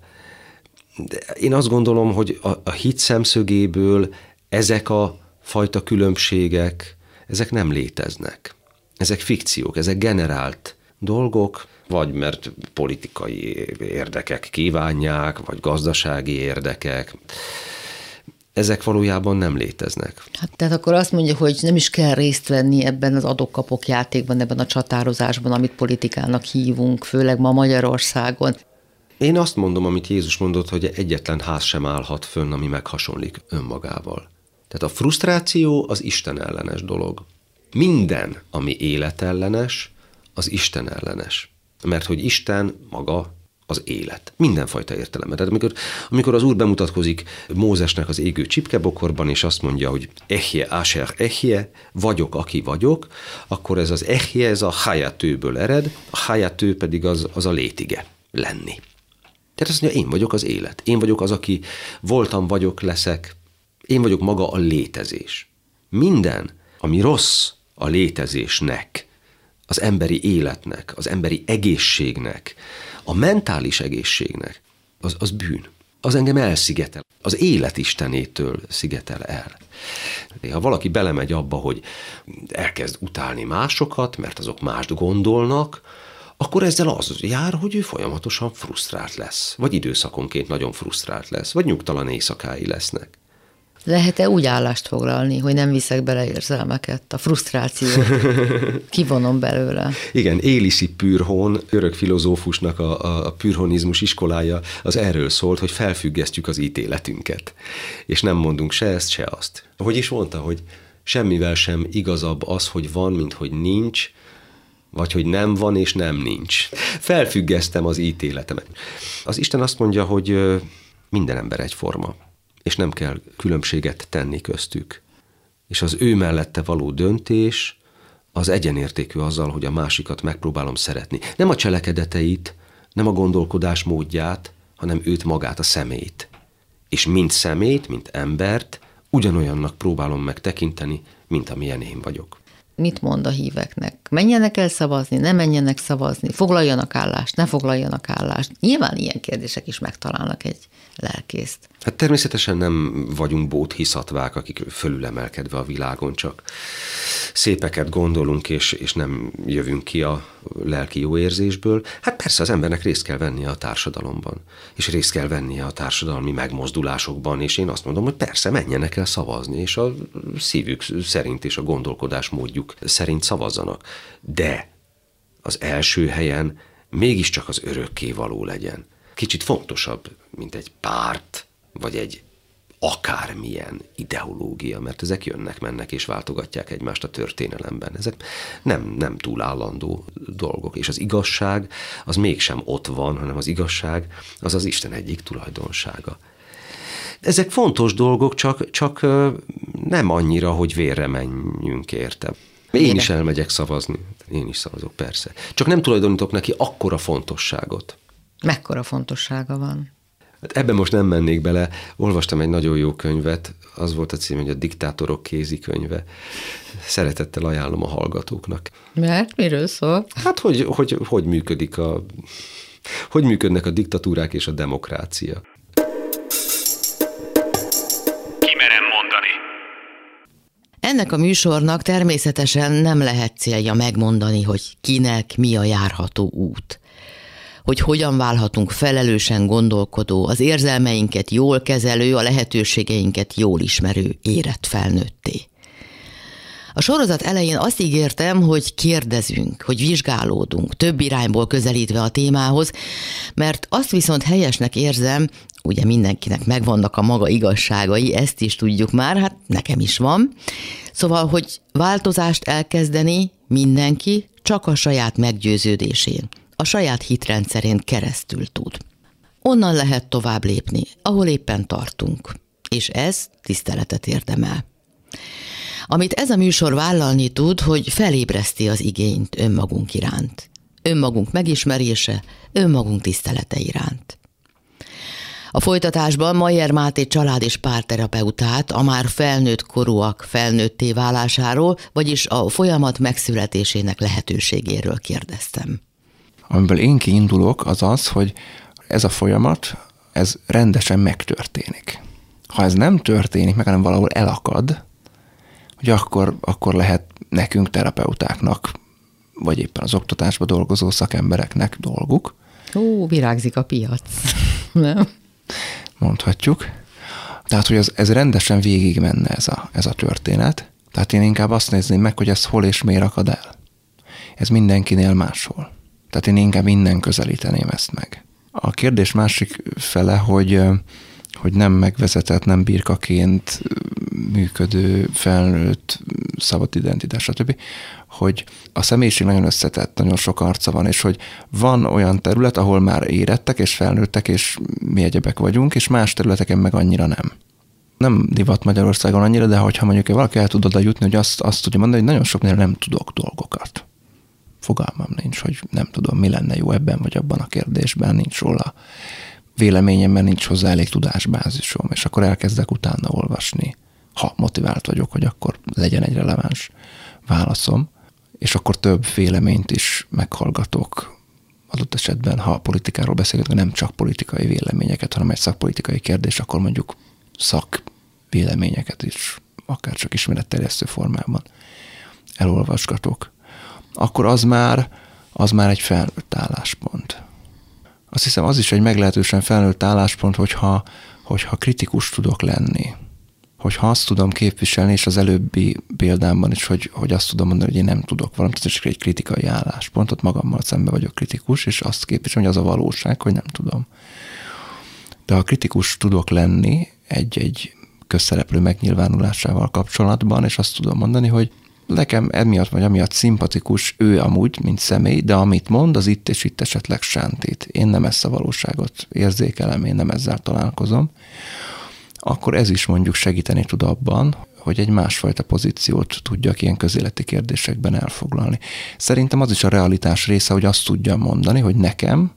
De én azt gondolom, hogy a, a hit szemszögéből ezek a fajta különbségek, ezek nem léteznek. Ezek fikciók, ezek generált dolgok, vagy mert politikai érdekek kívánják, vagy gazdasági érdekek ezek valójában nem léteznek. Hát tehát akkor azt mondja, hogy nem is kell részt venni ebben az adok-kapok játékban, ebben a csatározásban, amit politikának hívunk, főleg ma Magyarországon. Én azt mondom, amit Jézus mondott, hogy egyetlen ház sem állhat fönn, ami meghasonlik önmagával. Tehát a frusztráció az Isten ellenes dolog. Minden, ami életellenes, az Isten ellenes. Mert hogy Isten maga az élet. Mindenfajta értelemben. Tehát amikor, amikor az úr bemutatkozik Mózesnek az égő csipkebokorban, és azt mondja, hogy ehje, asher ehje, vagyok, aki vagyok, akkor ez az ehje, ez a hájátőből ered, a hájátő pedig az, az a létige, lenni. Tehát azt mondja, én vagyok az élet. Én vagyok az, aki voltam, vagyok, leszek. Én vagyok maga a létezés. Minden, ami rossz a létezésnek, az emberi életnek, az emberi egészségnek, a mentális egészségnek, az, az bűn. Az engem elszigetel. Az élet istenétől szigetel el. Ha valaki belemegy abba, hogy elkezd utálni másokat, mert azok mást gondolnak, akkor ezzel az jár, hogy ő folyamatosan frusztrált lesz, vagy időszakonként nagyon frusztrált lesz, vagy nyugtalan éjszakái lesznek. Lehet-e úgy állást foglalni, hogy nem viszek bele érzelmeket, a frusztrációt kivonom belőle? Igen, Éliszi Pürhon, örök filozófusnak a, a, a pürhonizmus iskolája, az erről szólt, hogy felfüggesztjük az ítéletünket, és nem mondunk se ezt, se azt. Hogy is mondta, hogy semmivel sem igazabb az, hogy van, mint hogy nincs, vagy hogy nem van és nem nincs. Felfüggesztem az ítéletemet. Az Isten azt mondja, hogy minden ember egyforma és nem kell különbséget tenni köztük. És az ő mellette való döntés az egyenértékű azzal, hogy a másikat megpróbálom szeretni. Nem a cselekedeteit, nem a gondolkodás módját, hanem őt magát, a szemét. És mint szemét, mint embert, ugyanolyannak próbálom meg tekinteni, mint amilyen én vagyok mit mond a híveknek? Menjenek el szavazni, ne menjenek szavazni, foglaljanak állást, ne foglaljanak állást. Nyilván ilyen kérdések is megtalálnak egy lelkészt. Hát természetesen nem vagyunk bóthiszatvák, akik fölülemelkedve a világon csak szépeket gondolunk, és, és nem jövünk ki a lelki jó érzésből. Hát persze az embernek részt kell vennie a társadalomban, és részt kell vennie a társadalmi megmozdulásokban, és én azt mondom, hogy persze menjenek el szavazni, és a szívük szerint és a gondolkodás módjuk szerint szavazzanak. De az első helyen mégiscsak az örökké való legyen. Kicsit fontosabb, mint egy párt, vagy egy akármilyen ideológia, mert ezek jönnek, mennek és váltogatják egymást a történelemben. Ezek nem, nem túl állandó dolgok, és az igazság az mégsem ott van, hanem az igazság az az Isten egyik tulajdonsága. Ezek fontos dolgok, csak, csak nem annyira, hogy vérre menjünk érte. Én is elmegyek szavazni. Én is szavazok, persze. Csak nem tulajdonítok neki akkora fontosságot. Mekkora fontossága van? Hát ebben most nem mennék bele. Olvastam egy nagyon jó könyvet, az volt a cím, hogy a diktátorok kézikönyve. Szeretettel ajánlom a hallgatóknak. Mert miről szól? Hát, hogy, hogy, hogy működik a hogy működnek a diktatúrák és a demokrácia. Ennek a műsornak természetesen nem lehet célja megmondani, hogy kinek mi a járható út hogy hogyan válhatunk felelősen gondolkodó, az érzelmeinket jól kezelő, a lehetőségeinket jól ismerő érett felnőtté. A sorozat elején azt ígértem, hogy kérdezünk, hogy vizsgálódunk, több irányból közelítve a témához, mert azt viszont helyesnek érzem, ugye mindenkinek megvannak a maga igazságai, ezt is tudjuk már, hát nekem is van. Szóval, hogy változást elkezdeni mindenki csak a saját meggyőződésén, a saját hitrendszerén keresztül tud. Onnan lehet tovább lépni, ahol éppen tartunk, és ez tiszteletet érdemel. Amit ez a műsor vállalni tud, hogy felébreszti az igényt önmagunk iránt. Önmagunk megismerése, önmagunk tisztelete iránt. A folytatásban Mayer Máté család és párterapeutát a már felnőtt korúak felnőtté válásáról, vagyis a folyamat megszületésének lehetőségéről kérdeztem. Amiből én kiindulok, az az, hogy ez a folyamat, ez rendesen megtörténik. Ha ez nem történik, meg hanem valahol elakad, hogy akkor, akkor lehet nekünk terapeutáknak, vagy éppen az oktatásban dolgozó szakembereknek dolguk. Ó, virágzik a piac. nem? Mondhatjuk. Tehát, hogy ez, ez rendesen végig menne ez a, ez a történet. Tehát én inkább azt nézném meg, hogy ez hol és miért akad el. Ez mindenkinél máshol. Tehát én inkább innen közelíteném ezt meg. A kérdés másik fele, hogy, hogy nem megvezetett, nem birkaként működő, felnőtt, szabad identitás, stb., hogy a személyiség nagyon összetett, nagyon sok arca van, és hogy van olyan terület, ahol már érettek és felnőttek, és mi egyebek vagyunk, és más területeken meg annyira nem. Nem divat Magyarországon annyira, de hogyha mondjuk valaki el tud oda jutni, hogy azt, azt tudja mondani, hogy nagyon soknél nem tudok dolgokat fogalmam nincs, hogy nem tudom, mi lenne jó ebben vagy abban a kérdésben, nincs róla véleményemben, nincs hozzá elég tudásbázisom, és akkor elkezdek utána olvasni. ha motivált vagyok, hogy akkor legyen egy releváns válaszom, és akkor több véleményt is meghallgatok, adott esetben, ha politikáról beszélünk, nem csak politikai véleményeket, hanem egy szakpolitikai kérdés, akkor mondjuk szak véleményeket is, akár csak ismeretterjesztő formában elolvasgatok, akkor az már, az már egy felnőtt álláspont. Azt hiszem, az is egy meglehetősen felnőtt álláspont, hogyha, hogyha kritikus tudok lenni hogyha azt tudom képviselni, és az előbbi példámban is, hogy, hogy azt tudom mondani, hogy én nem tudok valamit, ez egy kritikai álláspontot, magammal szemben vagyok kritikus, és azt képviselem, hogy az a valóság, hogy nem tudom. De ha kritikus tudok lenni egy-egy közszereplő megnyilvánulásával kapcsolatban, és azt tudom mondani, hogy nekem emiatt vagy amiatt szimpatikus ő amúgy, mint személy, de amit mond, az itt és itt esetleg sántít. Én nem ezt a valóságot érzékelem, én nem ezzel találkozom akkor ez is mondjuk segíteni tud abban, hogy egy másfajta pozíciót tudjak ilyen közéleti kérdésekben elfoglalni. Szerintem az is a realitás része, hogy azt tudjam mondani, hogy nekem,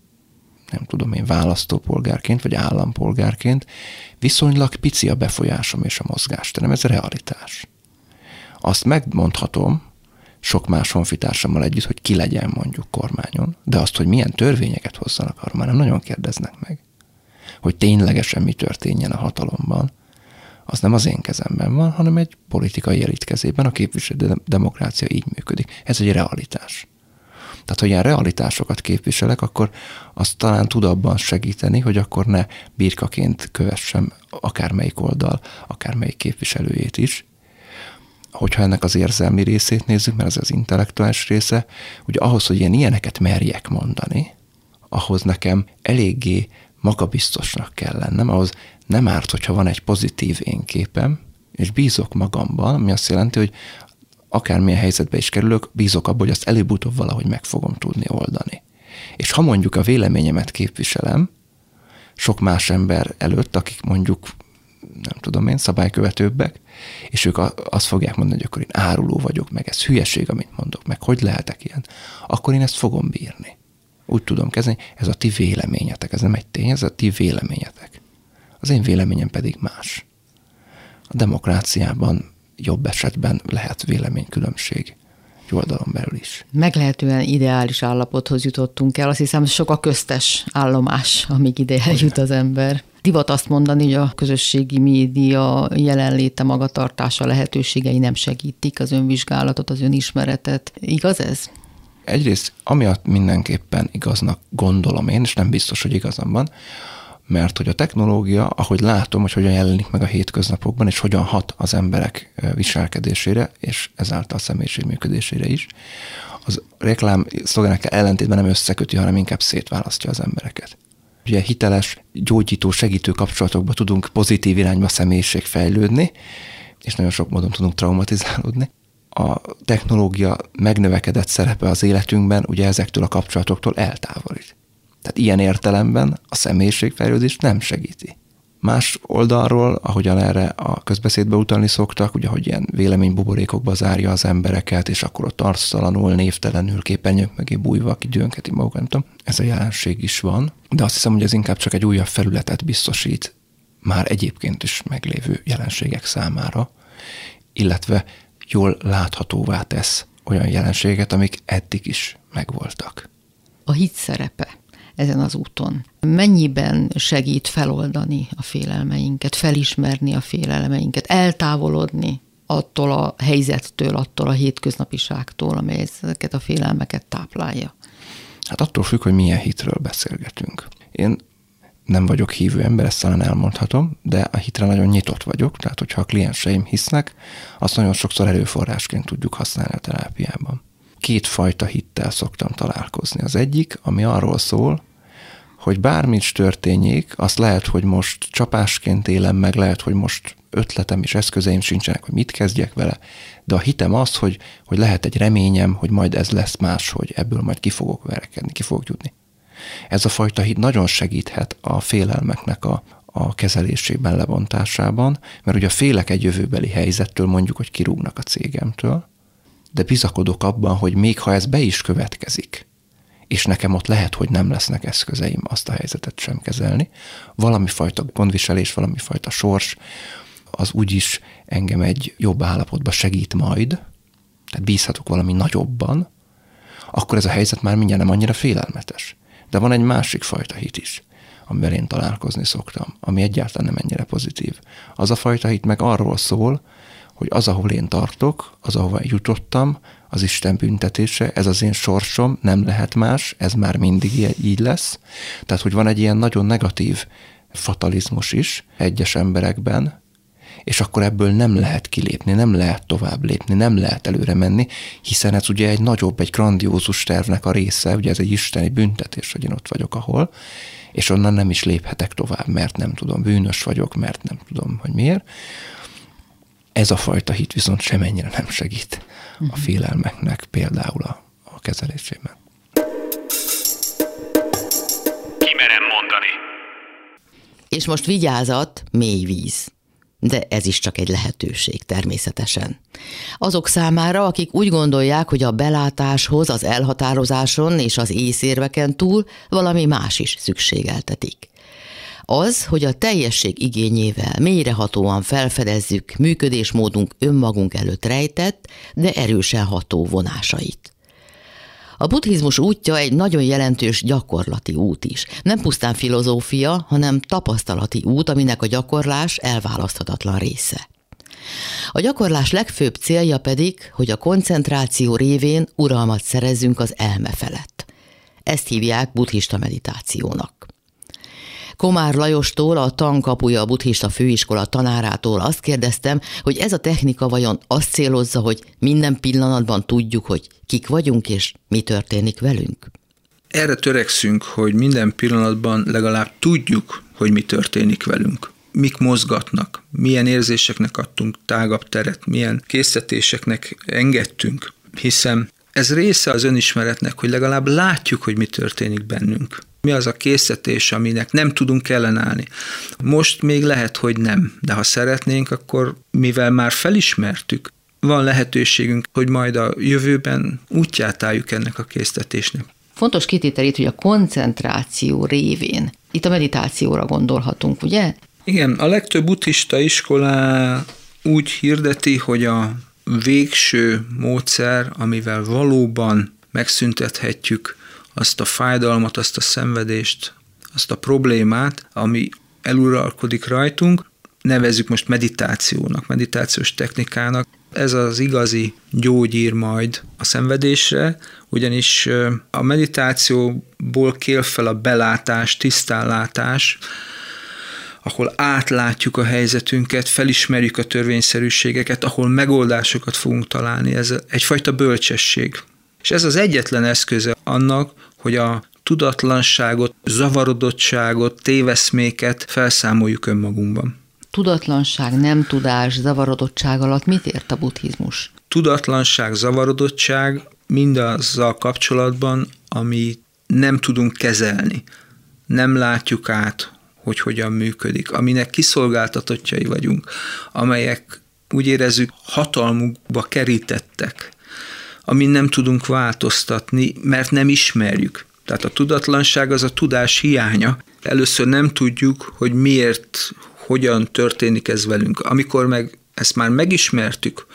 nem tudom én, választópolgárként vagy állampolgárként viszonylag pici a befolyásom és a mozgásterem. Ez a realitás. Azt megmondhatom sok más honfitársammal együtt, hogy ki legyen mondjuk kormányon, de azt, hogy milyen törvényeket hozzanak, arra már nem nagyon kérdeznek meg hogy ténylegesen mi történjen a hatalomban, az nem az én kezemben van, hanem egy politikai elit kezében, a képviselő demokrácia így működik. Ez egy realitás. Tehát, ha ilyen realitásokat képviselek, akkor azt talán tud abban segíteni, hogy akkor ne birkaként kövessem akármelyik oldal, akármelyik képviselőjét is. Hogyha ennek az érzelmi részét nézzük, mert ez az intellektuális része, ugye ahhoz, hogy én ilyeneket merjek mondani, ahhoz nekem eléggé magabiztosnak kell lennem, ahhoz nem árt, hogyha van egy pozitív én képem, és bízok magamban, ami azt jelenti, hogy akármilyen helyzetbe is kerülök, bízok abban, hogy azt előbb-utóbb valahogy meg fogom tudni oldani. És ha mondjuk a véleményemet képviselem, sok más ember előtt, akik mondjuk, nem tudom én, szabálykövetőbbek, és ők azt fogják mondani, hogy akkor én áruló vagyok, meg ez hülyeség, amit mondok, meg hogy lehetek ilyen, akkor én ezt fogom bírni úgy tudom kezelni, ez a ti véleményetek, ez nem egy tény, ez a ti véleményetek. Az én véleményem pedig más. A demokráciában jobb esetben lehet véleménykülönbség egy oldalon belül is. Meglehetően ideális állapothoz jutottunk el. Azt hiszem, sok a köztes állomás, amíg ide eljut az ember. Divat azt mondani, hogy a közösségi média jelenléte, magatartása, lehetőségei nem segítik az önvizsgálatot, az önismeretet. Igaz ez? Egyrészt amiatt mindenképpen igaznak gondolom én, és nem biztos, hogy igazam van, mert hogy a technológia, ahogy látom, hogy hogyan jelenik meg a hétköznapokban, és hogyan hat az emberek viselkedésére, és ezáltal a személyiség működésére is, az reklám szlogenekkel ellentétben nem összeköti, hanem inkább szétválasztja az embereket. Ugye hiteles, gyógyító, segítő kapcsolatokba tudunk pozitív irányba személyiség fejlődni, és nagyon sok módon tudunk traumatizálódni a technológia megnövekedett szerepe az életünkben ugye ezektől a kapcsolatoktól eltávolít. Tehát ilyen értelemben a személyiségfejlődés nem segíti. Más oldalról, ahogyan erre a közbeszédbe utalni szoktak, ugye, hogy ilyen véleménybuborékokba zárja az embereket, és akkor ott arctalanul, névtelenül, képernyők mögé bújva kidőnketi magukat, nem tudom. Ez a jelenség is van, de azt hiszem, hogy ez inkább csak egy újabb felületet biztosít már egyébként is meglévő jelenségek számára, illetve jól láthatóvá tesz olyan jelenséget, amik eddig is megvoltak. A hit szerepe ezen az úton. Mennyiben segít feloldani a félelmeinket, felismerni a félelmeinket, eltávolodni attól a helyzettől, attól a hétköznapiságtól, amely ezeket a félelmeket táplálja? Hát attól függ, hogy milyen hitről beszélgetünk. Én nem vagyok hívő ember, ezt talán elmondhatom, de a hitre nagyon nyitott vagyok, tehát hogyha a klienseim hisznek, azt nagyon sokszor előforrásként tudjuk használni a terápiában. Két fajta hittel szoktam találkozni. Az egyik, ami arról szól, hogy bármit is történjék, azt lehet, hogy most csapásként élem meg, lehet, hogy most ötletem és eszközeim sincsenek, hogy mit kezdjek vele, de a hitem az, hogy, hogy lehet egy reményem, hogy majd ez lesz más, hogy ebből majd ki fogok verekedni, ki fogok jutni. Ez a fajta hit nagyon segíthet a félelmeknek a, a kezelésében, lebontásában, mert ugye félek egy jövőbeli helyzettől, mondjuk, hogy kirúgnak a cégemtől, de bizakodok abban, hogy még ha ez be is következik, és nekem ott lehet, hogy nem lesznek eszközeim azt a helyzetet sem kezelni, valami fajta gondviselés, valami fajta sors, az úgyis engem egy jobb állapotba segít majd, tehát bízhatok valami nagyobban, akkor ez a helyzet már mindjárt nem annyira félelmetes. De van egy másik fajta hit is, amivel én találkozni szoktam, ami egyáltalán nem ennyire pozitív. Az a fajta hit meg arról szól, hogy az, ahol én tartok, az, ahova jutottam, az Isten büntetése, ez az én sorsom, nem lehet más, ez már mindig így lesz. Tehát, hogy van egy ilyen nagyon negatív fatalizmus is egyes emberekben, és akkor ebből nem lehet kilépni, nem lehet tovább lépni, nem lehet előre menni, hiszen ez ugye egy nagyobb, egy grandiózus tervnek a része, ugye ez egy isteni büntetés, hogy én ott vagyok, ahol, és onnan nem is léphetek tovább, mert nem tudom, bűnös vagyok, mert nem tudom, hogy miért. Ez a fajta hit viszont semennyire nem segít a mhm. félelmeknek például a, a kezelésében. Kimerem mondani. És most vigyázat, mély víz de ez is csak egy lehetőség természetesen. Azok számára, akik úgy gondolják, hogy a belátáshoz, az elhatározáson és az észérveken túl valami más is szükségeltetik. Az, hogy a teljesség igényével mélyrehatóan felfedezzük működésmódunk önmagunk előtt rejtett, de erősen ható vonásait. A buddhizmus útja egy nagyon jelentős gyakorlati út is. Nem pusztán filozófia, hanem tapasztalati út, aminek a gyakorlás elválaszthatatlan része. A gyakorlás legfőbb célja pedig, hogy a koncentráció révén uralmat szerezzünk az elme felett. Ezt hívják buddhista meditációnak. Komár Lajostól, a tankapuja a buddhista főiskola tanárától azt kérdeztem, hogy ez a technika vajon azt célozza, hogy minden pillanatban tudjuk, hogy kik vagyunk és mi történik velünk? Erre törekszünk, hogy minden pillanatban legalább tudjuk, hogy mi történik velünk mik mozgatnak, milyen érzéseknek adtunk tágabb teret, milyen készítéseknek engedtünk, hiszen ez része az önismeretnek, hogy legalább látjuk, hogy mi történik bennünk. Mi az a készítés, aminek nem tudunk ellenállni. Most még lehet, hogy nem, de ha szeretnénk, akkor mivel már felismertük, van lehetőségünk, hogy majd a jövőben útját álljuk ennek a késztetésnek. Fontos kitétel itt, hogy a koncentráció révén, itt a meditációra gondolhatunk, ugye? Igen, a legtöbb buddhista iskolá úgy hirdeti, hogy a végső módszer, amivel valóban megszüntethetjük azt a fájdalmat, azt a szenvedést, azt a problémát, ami eluralkodik rajtunk, nevezzük most meditációnak, meditációs technikának. Ez az igazi gyógyír majd a szenvedésre, ugyanis a meditációból kél fel a belátás, tisztánlátás, ahol átlátjuk a helyzetünket, felismerjük a törvényszerűségeket, ahol megoldásokat fogunk találni. Ez egyfajta bölcsesség. És ez az egyetlen eszköze annak, hogy a tudatlanságot, zavarodottságot, téveszméket felszámoljuk önmagunkban. Tudatlanság, nem tudás, zavarodottság alatt mit ért a buddhizmus? Tudatlanság, zavarodottság mindazzal kapcsolatban, ami nem tudunk kezelni. Nem látjuk át, hogy hogyan működik, aminek kiszolgáltatottjai vagyunk, amelyek úgy érezzük hatalmukba kerítettek, amin nem tudunk változtatni, mert nem ismerjük. Tehát a tudatlanság az a tudás hiánya. Először nem tudjuk, hogy miért, hogyan történik ez velünk. Amikor meg ezt már megismertük,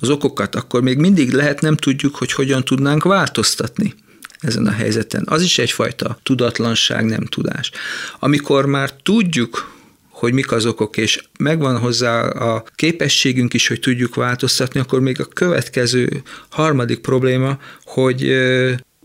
az okokat, akkor még mindig lehet nem tudjuk, hogy hogyan tudnánk változtatni ezen a helyzeten. Az is egyfajta tudatlanság, nem tudás. Amikor már tudjuk, hogy mik az okok, és megvan hozzá a képességünk is, hogy tudjuk változtatni, akkor még a következő harmadik probléma, hogy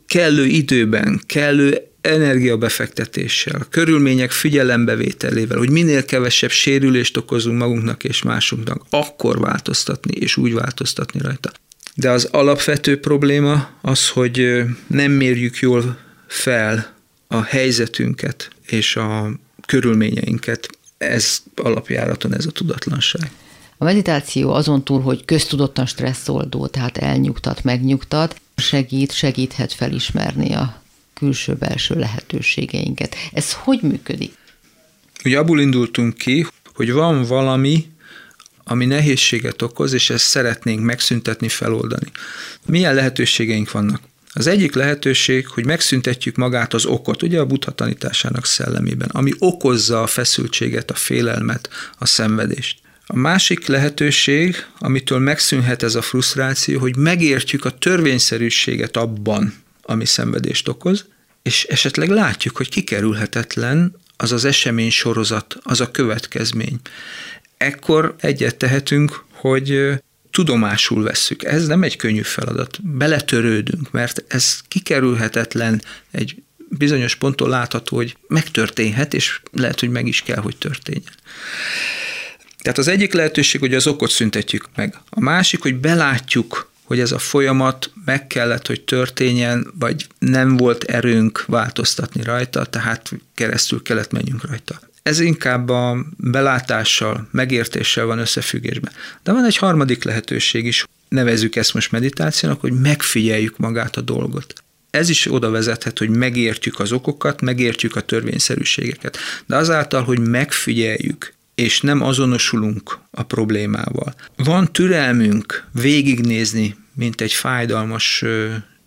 kellő időben, kellő energiabefektetéssel, körülmények figyelembevételével, hogy minél kevesebb sérülést okozunk magunknak és másunknak, akkor változtatni, és úgy változtatni rajta. De az alapvető probléma az, hogy nem mérjük jól fel a helyzetünket és a körülményeinket. Ez alapjáraton ez a tudatlanság. A meditáció azon túl, hogy köztudottan stresszoldó, tehát elnyugtat, megnyugtat, segít, segíthet felismerni a külső-belső lehetőségeinket. Ez hogy működik? Ugye abból indultunk ki, hogy van valami, ami nehézséget okoz, és ezt szeretnénk megszüntetni, feloldani. Milyen lehetőségeink vannak? Az egyik lehetőség, hogy megszüntetjük magát az okot, ugye a buddha tanításának szellemében, ami okozza a feszültséget, a félelmet, a szenvedést. A másik lehetőség, amitől megszűnhet ez a frusztráció, hogy megértjük a törvényszerűséget abban, ami szenvedést okoz, és esetleg látjuk, hogy kikerülhetetlen az az esemény sorozat, az a következmény. Ekkor egyet tehetünk, hogy tudomásul vesszük. Ez nem egy könnyű feladat. Beletörődünk, mert ez kikerülhetetlen egy bizonyos ponton látható, hogy megtörténhet, és lehet, hogy meg is kell, hogy történjen. Tehát az egyik lehetőség, hogy az okot szüntetjük meg. A másik, hogy belátjuk, hogy ez a folyamat meg kellett, hogy történjen, vagy nem volt erőnk változtatni rajta, tehát keresztül kellett menjünk rajta. Ez inkább a belátással, megértéssel van összefüggésben. De van egy harmadik lehetőség is, nevezzük ezt most meditációnak, hogy megfigyeljük magát a dolgot. Ez is oda vezethet, hogy megértjük az okokat, megértjük a törvényszerűségeket. De azáltal, hogy megfigyeljük, és nem azonosulunk a problémával. Van türelmünk végignézni, mint egy fájdalmas,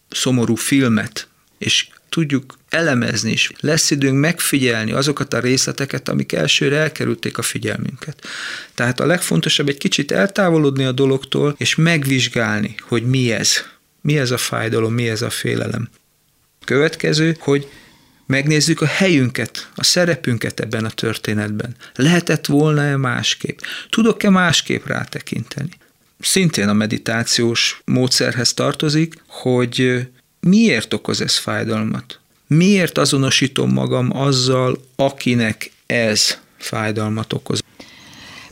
szomorú filmet, és tudjuk elemezni is. Lesz időnk megfigyelni azokat a részleteket, amik elsőre elkerülték a figyelmünket. Tehát a legfontosabb egy kicsit eltávolodni a dologtól, és megvizsgálni, hogy mi ez. Mi ez a fájdalom, mi ez a félelem. Következő, hogy megnézzük a helyünket, a szerepünket ebben a történetben. Lehetett volna-e másképp? Tudok-e másképp rátekinteni? Szintén a meditációs módszerhez tartozik, hogy miért okoz ez fájdalmat? Miért azonosítom magam azzal, akinek ez fájdalmat okoz?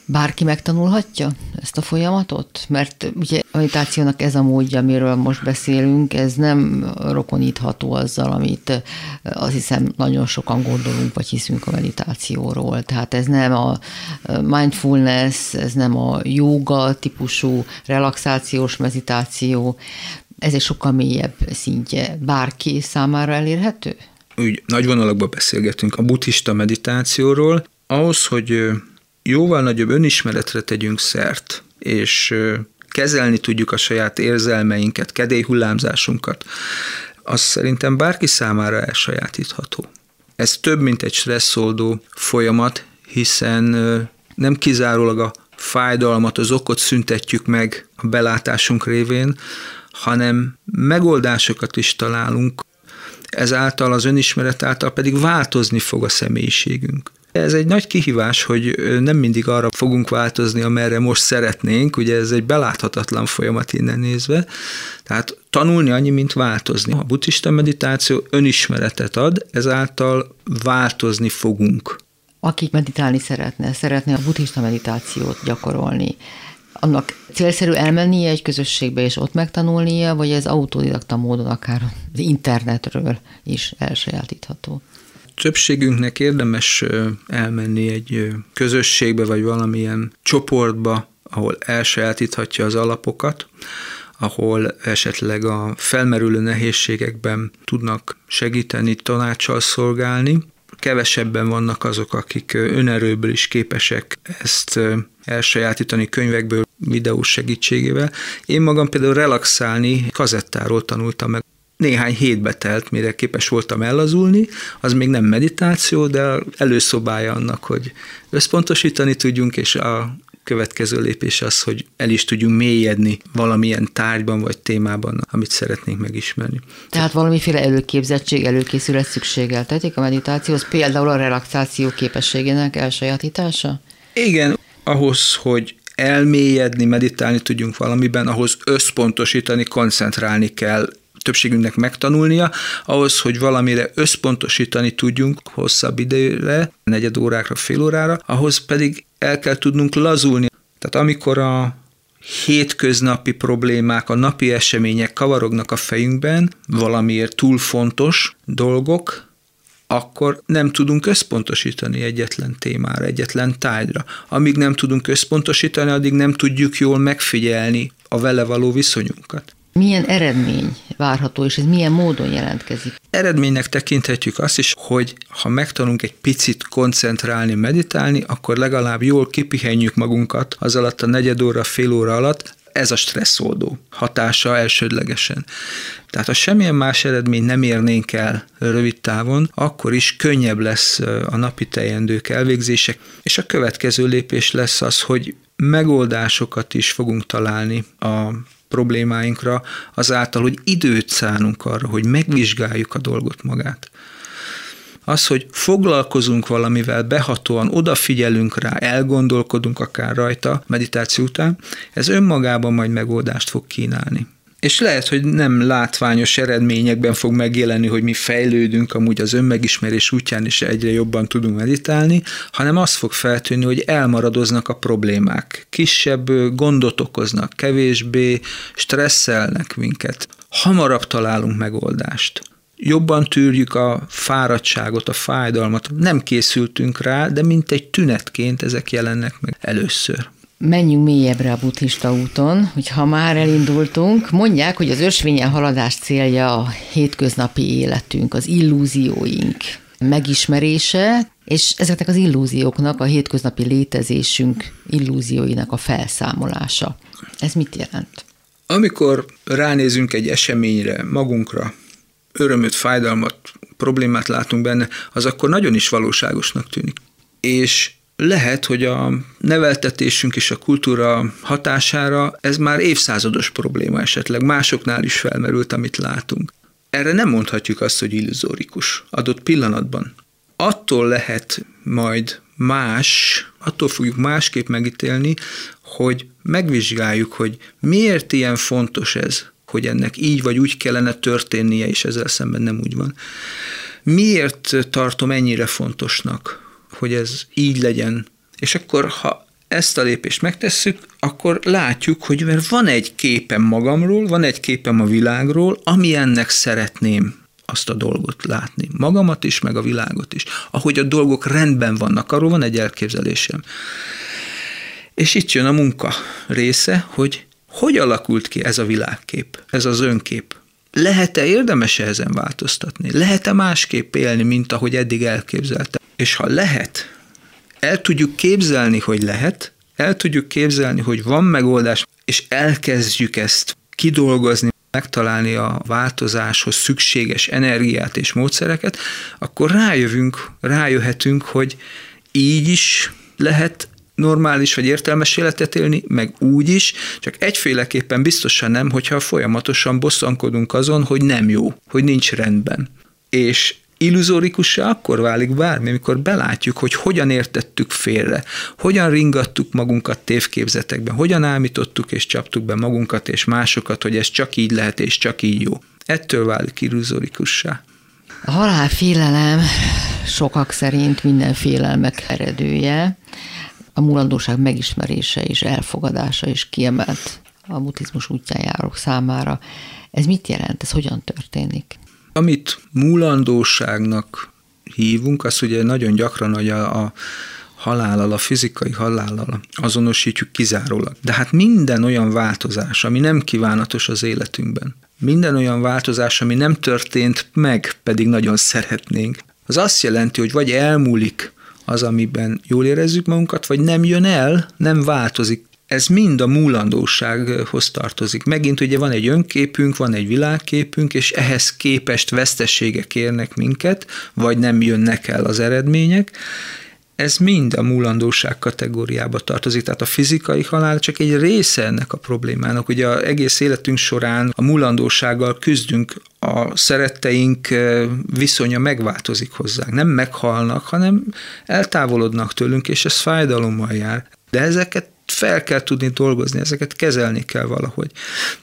Bárki megtanulhatja ezt a folyamatot? Mert ugye a meditációnak ez a módja, amiről most beszélünk, ez nem rokonítható azzal, amit azt hiszem nagyon sokan gondolunk, vagy hiszünk a meditációról. Tehát ez nem a mindfulness, ez nem a yoga típusú relaxációs meditáció, ez egy sokkal mélyebb szintje. Bárki számára elérhető? Úgy nagy vonalakban beszélgetünk a buddhista meditációról. Ahhoz, hogy jóval nagyobb önismeretre tegyünk szert, és kezelni tudjuk a saját érzelmeinket, kedélyhullámzásunkat, az szerintem bárki számára elsajátítható. Ez több, mint egy stresszoldó folyamat, hiszen nem kizárólag a fájdalmat, az okot szüntetjük meg a belátásunk révén, hanem megoldásokat is találunk, ezáltal az önismeret által pedig változni fog a személyiségünk. Ez egy nagy kihívás, hogy nem mindig arra fogunk változni, amerre most szeretnénk, ugye ez egy beláthatatlan folyamat innen nézve, tehát tanulni annyi, mint változni. A buddhista meditáció önismeretet ad, ezáltal változni fogunk. Aki meditálni szeretne, szeretne a buddhista meditációt gyakorolni, annak célszerű elmennie egy közösségbe és ott megtanulnia, vagy ez autodidakta módon akár az internetről is elsajátítható? Többségünknek érdemes elmenni egy közösségbe, vagy valamilyen csoportba, ahol elsajátíthatja az alapokat, ahol esetleg a felmerülő nehézségekben tudnak segíteni, tanácsal szolgálni. Kevesebben vannak azok, akik önerőből is képesek ezt elsajátítani könyvekből, videós segítségével. Én magam például relaxálni kazettáról tanultam meg. Néhány hétbe telt, mire képes voltam ellazulni, az még nem meditáció, de előszobája annak, hogy összpontosítani tudjunk, és a következő lépés az, hogy el is tudjunk mélyedni valamilyen tárgyban vagy témában, amit szeretnénk megismerni. Tehát valamiféle előképzettség, előkészület szükségeltetik a meditációhoz, például a relaxáció képességének elsajátítása? Igen, ahhoz, hogy elmélyedni, meditálni tudjunk valamiben, ahhoz összpontosítani, koncentrálni kell, többségünknek megtanulnia, ahhoz, hogy valamire összpontosítani tudjunk hosszabb időre, negyed órákra, fél órára, ahhoz pedig el kell tudnunk lazulni. Tehát amikor a hétköznapi problémák, a napi események kavarognak a fejünkben, valamiért túl fontos dolgok, akkor nem tudunk összpontosítani egyetlen témára, egyetlen tárgyra. Amíg nem tudunk összpontosítani, addig nem tudjuk jól megfigyelni a vele való viszonyunkat. Milyen eredmény várható, és ez milyen módon jelentkezik? Eredménynek tekinthetjük azt is, hogy ha megtanulunk egy picit koncentrálni, meditálni, akkor legalább jól kipihenjük magunkat az alatt a negyed óra, fél óra alatt, Ez a stresszoldó hatása elsődlegesen. Tehát ha semmilyen más eredmény nem érnénk el rövid távon, akkor is könnyebb lesz a napi teendők elvégzése, és a következő lépés lesz az, hogy megoldásokat is fogunk találni a problémáinkra, azáltal, hogy időt szánunk arra, hogy megvizsgáljuk a dolgot magát. Az, hogy foglalkozunk valamivel behatóan, odafigyelünk rá, elgondolkodunk akár rajta meditáció után, ez önmagában majd megoldást fog kínálni. És lehet, hogy nem látványos eredményekben fog megjelenni, hogy mi fejlődünk amúgy az önmegismerés útján is egyre jobban tudunk meditálni, hanem az fog feltűnni, hogy elmaradoznak a problémák. Kisebb gondot okoznak, kevésbé stresszelnek minket. Hamarabb találunk megoldást jobban tűrjük a fáradtságot, a fájdalmat. Nem készültünk rá, de mint egy tünetként ezek jelennek meg először menjünk mélyebbre a buddhista úton, hogy ha már elindultunk, mondják, hogy az ösvényen haladás célja a hétköznapi életünk, az illúzióink megismerése, és ezeknek az illúzióknak, a hétköznapi létezésünk illúzióinak a felszámolása. Ez mit jelent? Amikor ránézünk egy eseményre, magunkra, örömöt, fájdalmat, problémát látunk benne, az akkor nagyon is valóságosnak tűnik. És lehet, hogy a neveltetésünk és a kultúra hatására ez már évszázados probléma esetleg, másoknál is felmerült, amit látunk. Erre nem mondhatjuk azt, hogy illuzórikus adott pillanatban. Attól lehet majd más, attól fogjuk másképp megítélni, hogy megvizsgáljuk, hogy miért ilyen fontos ez, hogy ennek így vagy úgy kellene történnie, és ezzel szemben nem úgy van. Miért tartom ennyire fontosnak, hogy ez így legyen. És akkor, ha ezt a lépést megtesszük, akkor látjuk, hogy mert van egy képem magamról, van egy képem a világról, ami ennek szeretném azt a dolgot látni. Magamat is, meg a világot is. Ahogy a dolgok rendben vannak, arról van egy elképzelésem. És itt jön a munka része, hogy hogy alakult ki ez a világkép, ez az önkép. Lehet-e érdemes -e ezen változtatni? Lehet-e másképp élni, mint ahogy eddig elképzelte? És ha lehet, el tudjuk képzelni, hogy lehet, el tudjuk képzelni, hogy van megoldás, és elkezdjük ezt kidolgozni, megtalálni a változáshoz szükséges energiát és módszereket, akkor rájövünk, rájöhetünk, hogy így is lehet normális vagy értelmes életet élni, meg úgy is, csak egyféleképpen biztosan nem, hogyha folyamatosan bosszankodunk azon, hogy nem jó, hogy nincs rendben. És illuzórikussá akkor válik bármi, amikor belátjuk, hogy hogyan értettük félre, hogyan ringattuk magunkat tévképzetekben, hogyan ámítottuk és csaptuk be magunkat és másokat, hogy ez csak így lehet és csak így jó. Ettől válik illuzórikussá. A halálfélelem sokak szerint minden félelmek eredője, a mulandóság megismerése és elfogadása is kiemelt a buddhizmus útján járók számára. Ez mit jelent? Ez hogyan történik? Amit múlandóságnak hívunk, az ugye nagyon gyakran, hogy a, a halállal, a fizikai halállal azonosítjuk kizárólag. De hát minden olyan változás, ami nem kívánatos az életünkben, minden olyan változás, ami nem történt meg, pedig nagyon szeretnénk, az azt jelenti, hogy vagy elmúlik az, amiben jól érezzük magunkat, vagy nem jön el, nem változik ez mind a múlandósághoz tartozik. Megint ugye van egy önképünk, van egy világképünk, és ehhez képest veszteségek érnek minket, vagy nem jönnek el az eredmények, ez mind a múlandóság kategóriába tartozik, tehát a fizikai halál csak egy része ennek a problémának. Ugye az egész életünk során a múlandósággal küzdünk, a szeretteink viszonya megváltozik hozzánk. Nem meghalnak, hanem eltávolodnak tőlünk, és ez fájdalommal jár. De ezeket fel kell tudni dolgozni, ezeket kezelni kell valahogy.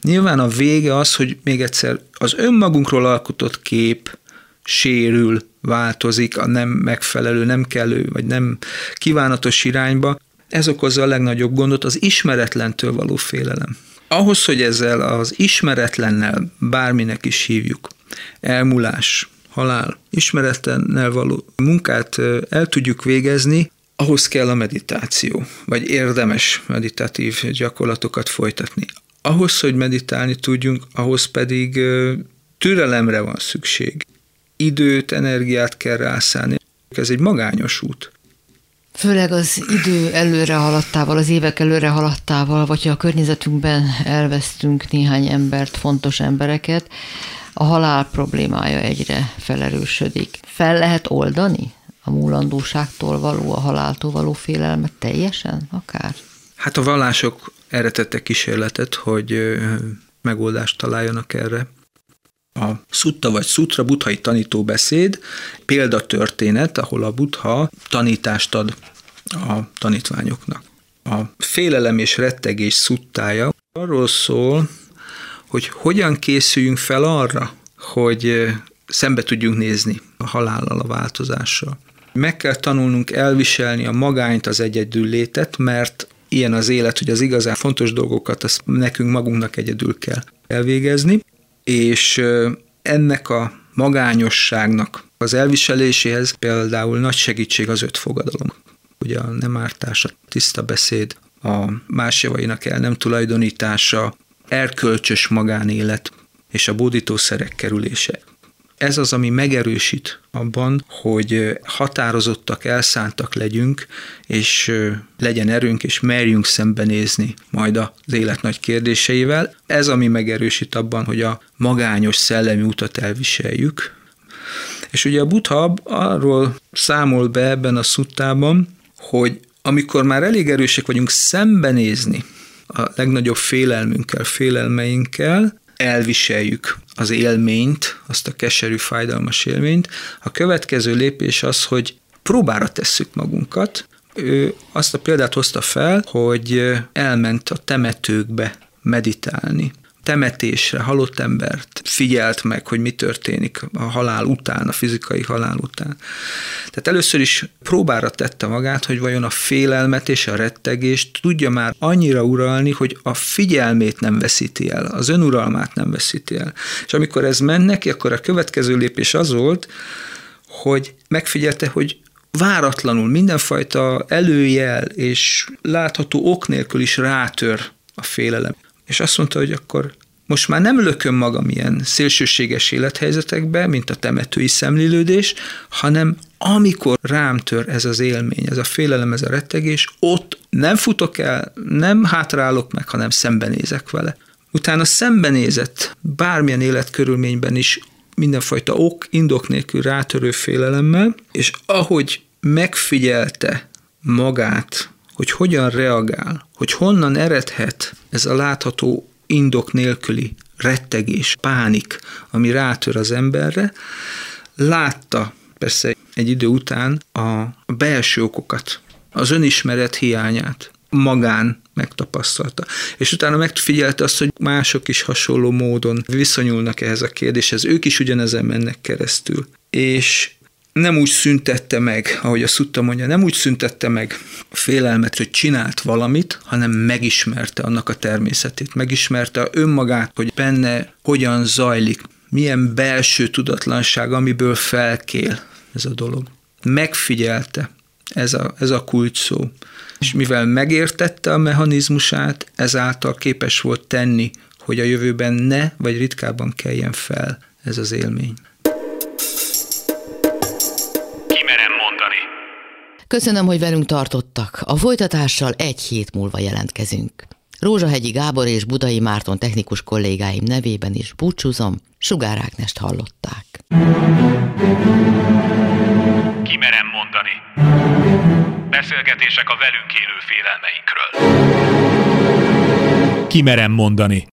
Nyilván a vége az, hogy még egyszer az önmagunkról alkotott kép sérül, változik a nem megfelelő, nem kellő, vagy nem kívánatos irányba. Ez okozza a legnagyobb gondot, az ismeretlentől való félelem. Ahhoz, hogy ezzel az ismeretlennel bárminek is hívjuk, elmúlás, halál, ismeretlennel való munkát el tudjuk végezni, ahhoz kell a meditáció, vagy érdemes meditatív gyakorlatokat folytatni. Ahhoz, hogy meditálni tudjunk, ahhoz pedig türelemre van szükség. Időt, energiát kell rászállni. Ez egy magányos út. Főleg az idő előre haladtával, az évek előre haladtával, vagy ha a környezetünkben elvesztünk néhány embert, fontos embereket, a halál problémája egyre felerősödik. Fel lehet oldani a múlandóságtól való, a haláltól való félelmet teljesen akár? Hát a vallások erre tettek kísérletet, hogy megoldást találjanak erre. A szutta vagy szutra buddhai tanítóbeszéd, példatörténet, ahol a buddha tanítást ad a tanítványoknak. A félelem és rettegés szuttája arról szól, hogy hogyan készüljünk fel arra, hogy szembe tudjunk nézni a halállal, a változással. Meg kell tanulnunk elviselni a magányt, az egyedül létet, mert ilyen az élet, hogy az igazán fontos dolgokat azt nekünk magunknak egyedül kell elvégezni, és ennek a magányosságnak az elviseléséhez például nagy segítség az öt fogadalom. Ugye a nem ártás, a tiszta beszéd, a más javainak el nem tulajdonítása, erkölcsös magánélet és a bódítószerek kerülése. Ez az, ami megerősít abban, hogy határozottak, elszántak legyünk, és legyen erőnk, és merjünk szembenézni majd az élet nagy kérdéseivel. Ez, ami megerősít abban, hogy a magányos szellemi utat elviseljük. És ugye a Buddha arról számol be ebben a szuttában, hogy amikor már elég erősek vagyunk szembenézni a legnagyobb félelmünkkel, félelmeinkkel, elviseljük az élményt, azt a keserű, fájdalmas élményt. A következő lépés az, hogy próbára tesszük magunkat. Ő azt a példát hozta fel, hogy elment a temetőkbe meditálni temetésre, halott embert figyelt meg, hogy mi történik a halál után, a fizikai halál után. Tehát először is próbára tette magát, hogy vajon a félelmet és a rettegést tudja már annyira uralni, hogy a figyelmét nem veszíti el, az önuralmát nem veszíti el. És amikor ez ment neki, akkor a következő lépés az volt, hogy megfigyelte, hogy váratlanul mindenfajta előjel és látható ok nélkül is rátör a félelem és azt mondta, hogy akkor most már nem lököm magam ilyen szélsőséges élethelyzetekbe, mint a temetői szemlélődés, hanem amikor rám tör ez az élmény, ez a félelem, ez a rettegés, ott nem futok el, nem hátrálok meg, hanem szembenézek vele. Utána szembenézett bármilyen életkörülményben is mindenfajta ok, indok nélkül rátörő félelemmel, és ahogy megfigyelte magát, hogy hogyan reagál, hogy honnan eredhet ez a látható indok nélküli rettegés, pánik, ami rátör az emberre, látta persze egy idő után a belső okokat, az önismeret hiányát, magán megtapasztalta. És utána megfigyelte azt, hogy mások is hasonló módon viszonyulnak ehhez a kérdéshez, ők is ugyanezen mennek keresztül. És nem úgy szüntette meg, ahogy a Szutta mondja, nem úgy szüntette meg a félelmet, hogy csinált valamit, hanem megismerte annak a természetét, megismerte önmagát, hogy benne hogyan zajlik, milyen belső tudatlanság, amiből felkél ez a dolog. Megfigyelte, ez a, ez a kulcs szó. És mivel megértette a mechanizmusát, ezáltal képes volt tenni, hogy a jövőben ne, vagy ritkábban keljen fel ez az élmény. Köszönöm, hogy velünk tartottak. A folytatással egy hét múlva jelentkezünk. Rózsahegyi Gábor és Budai Márton technikus kollégáim nevében is búcsúzom, Sugár Ágnest hallották. Kimerem mondani. Beszélgetések a velünk élő félelmeinkről. Kimerem mondani.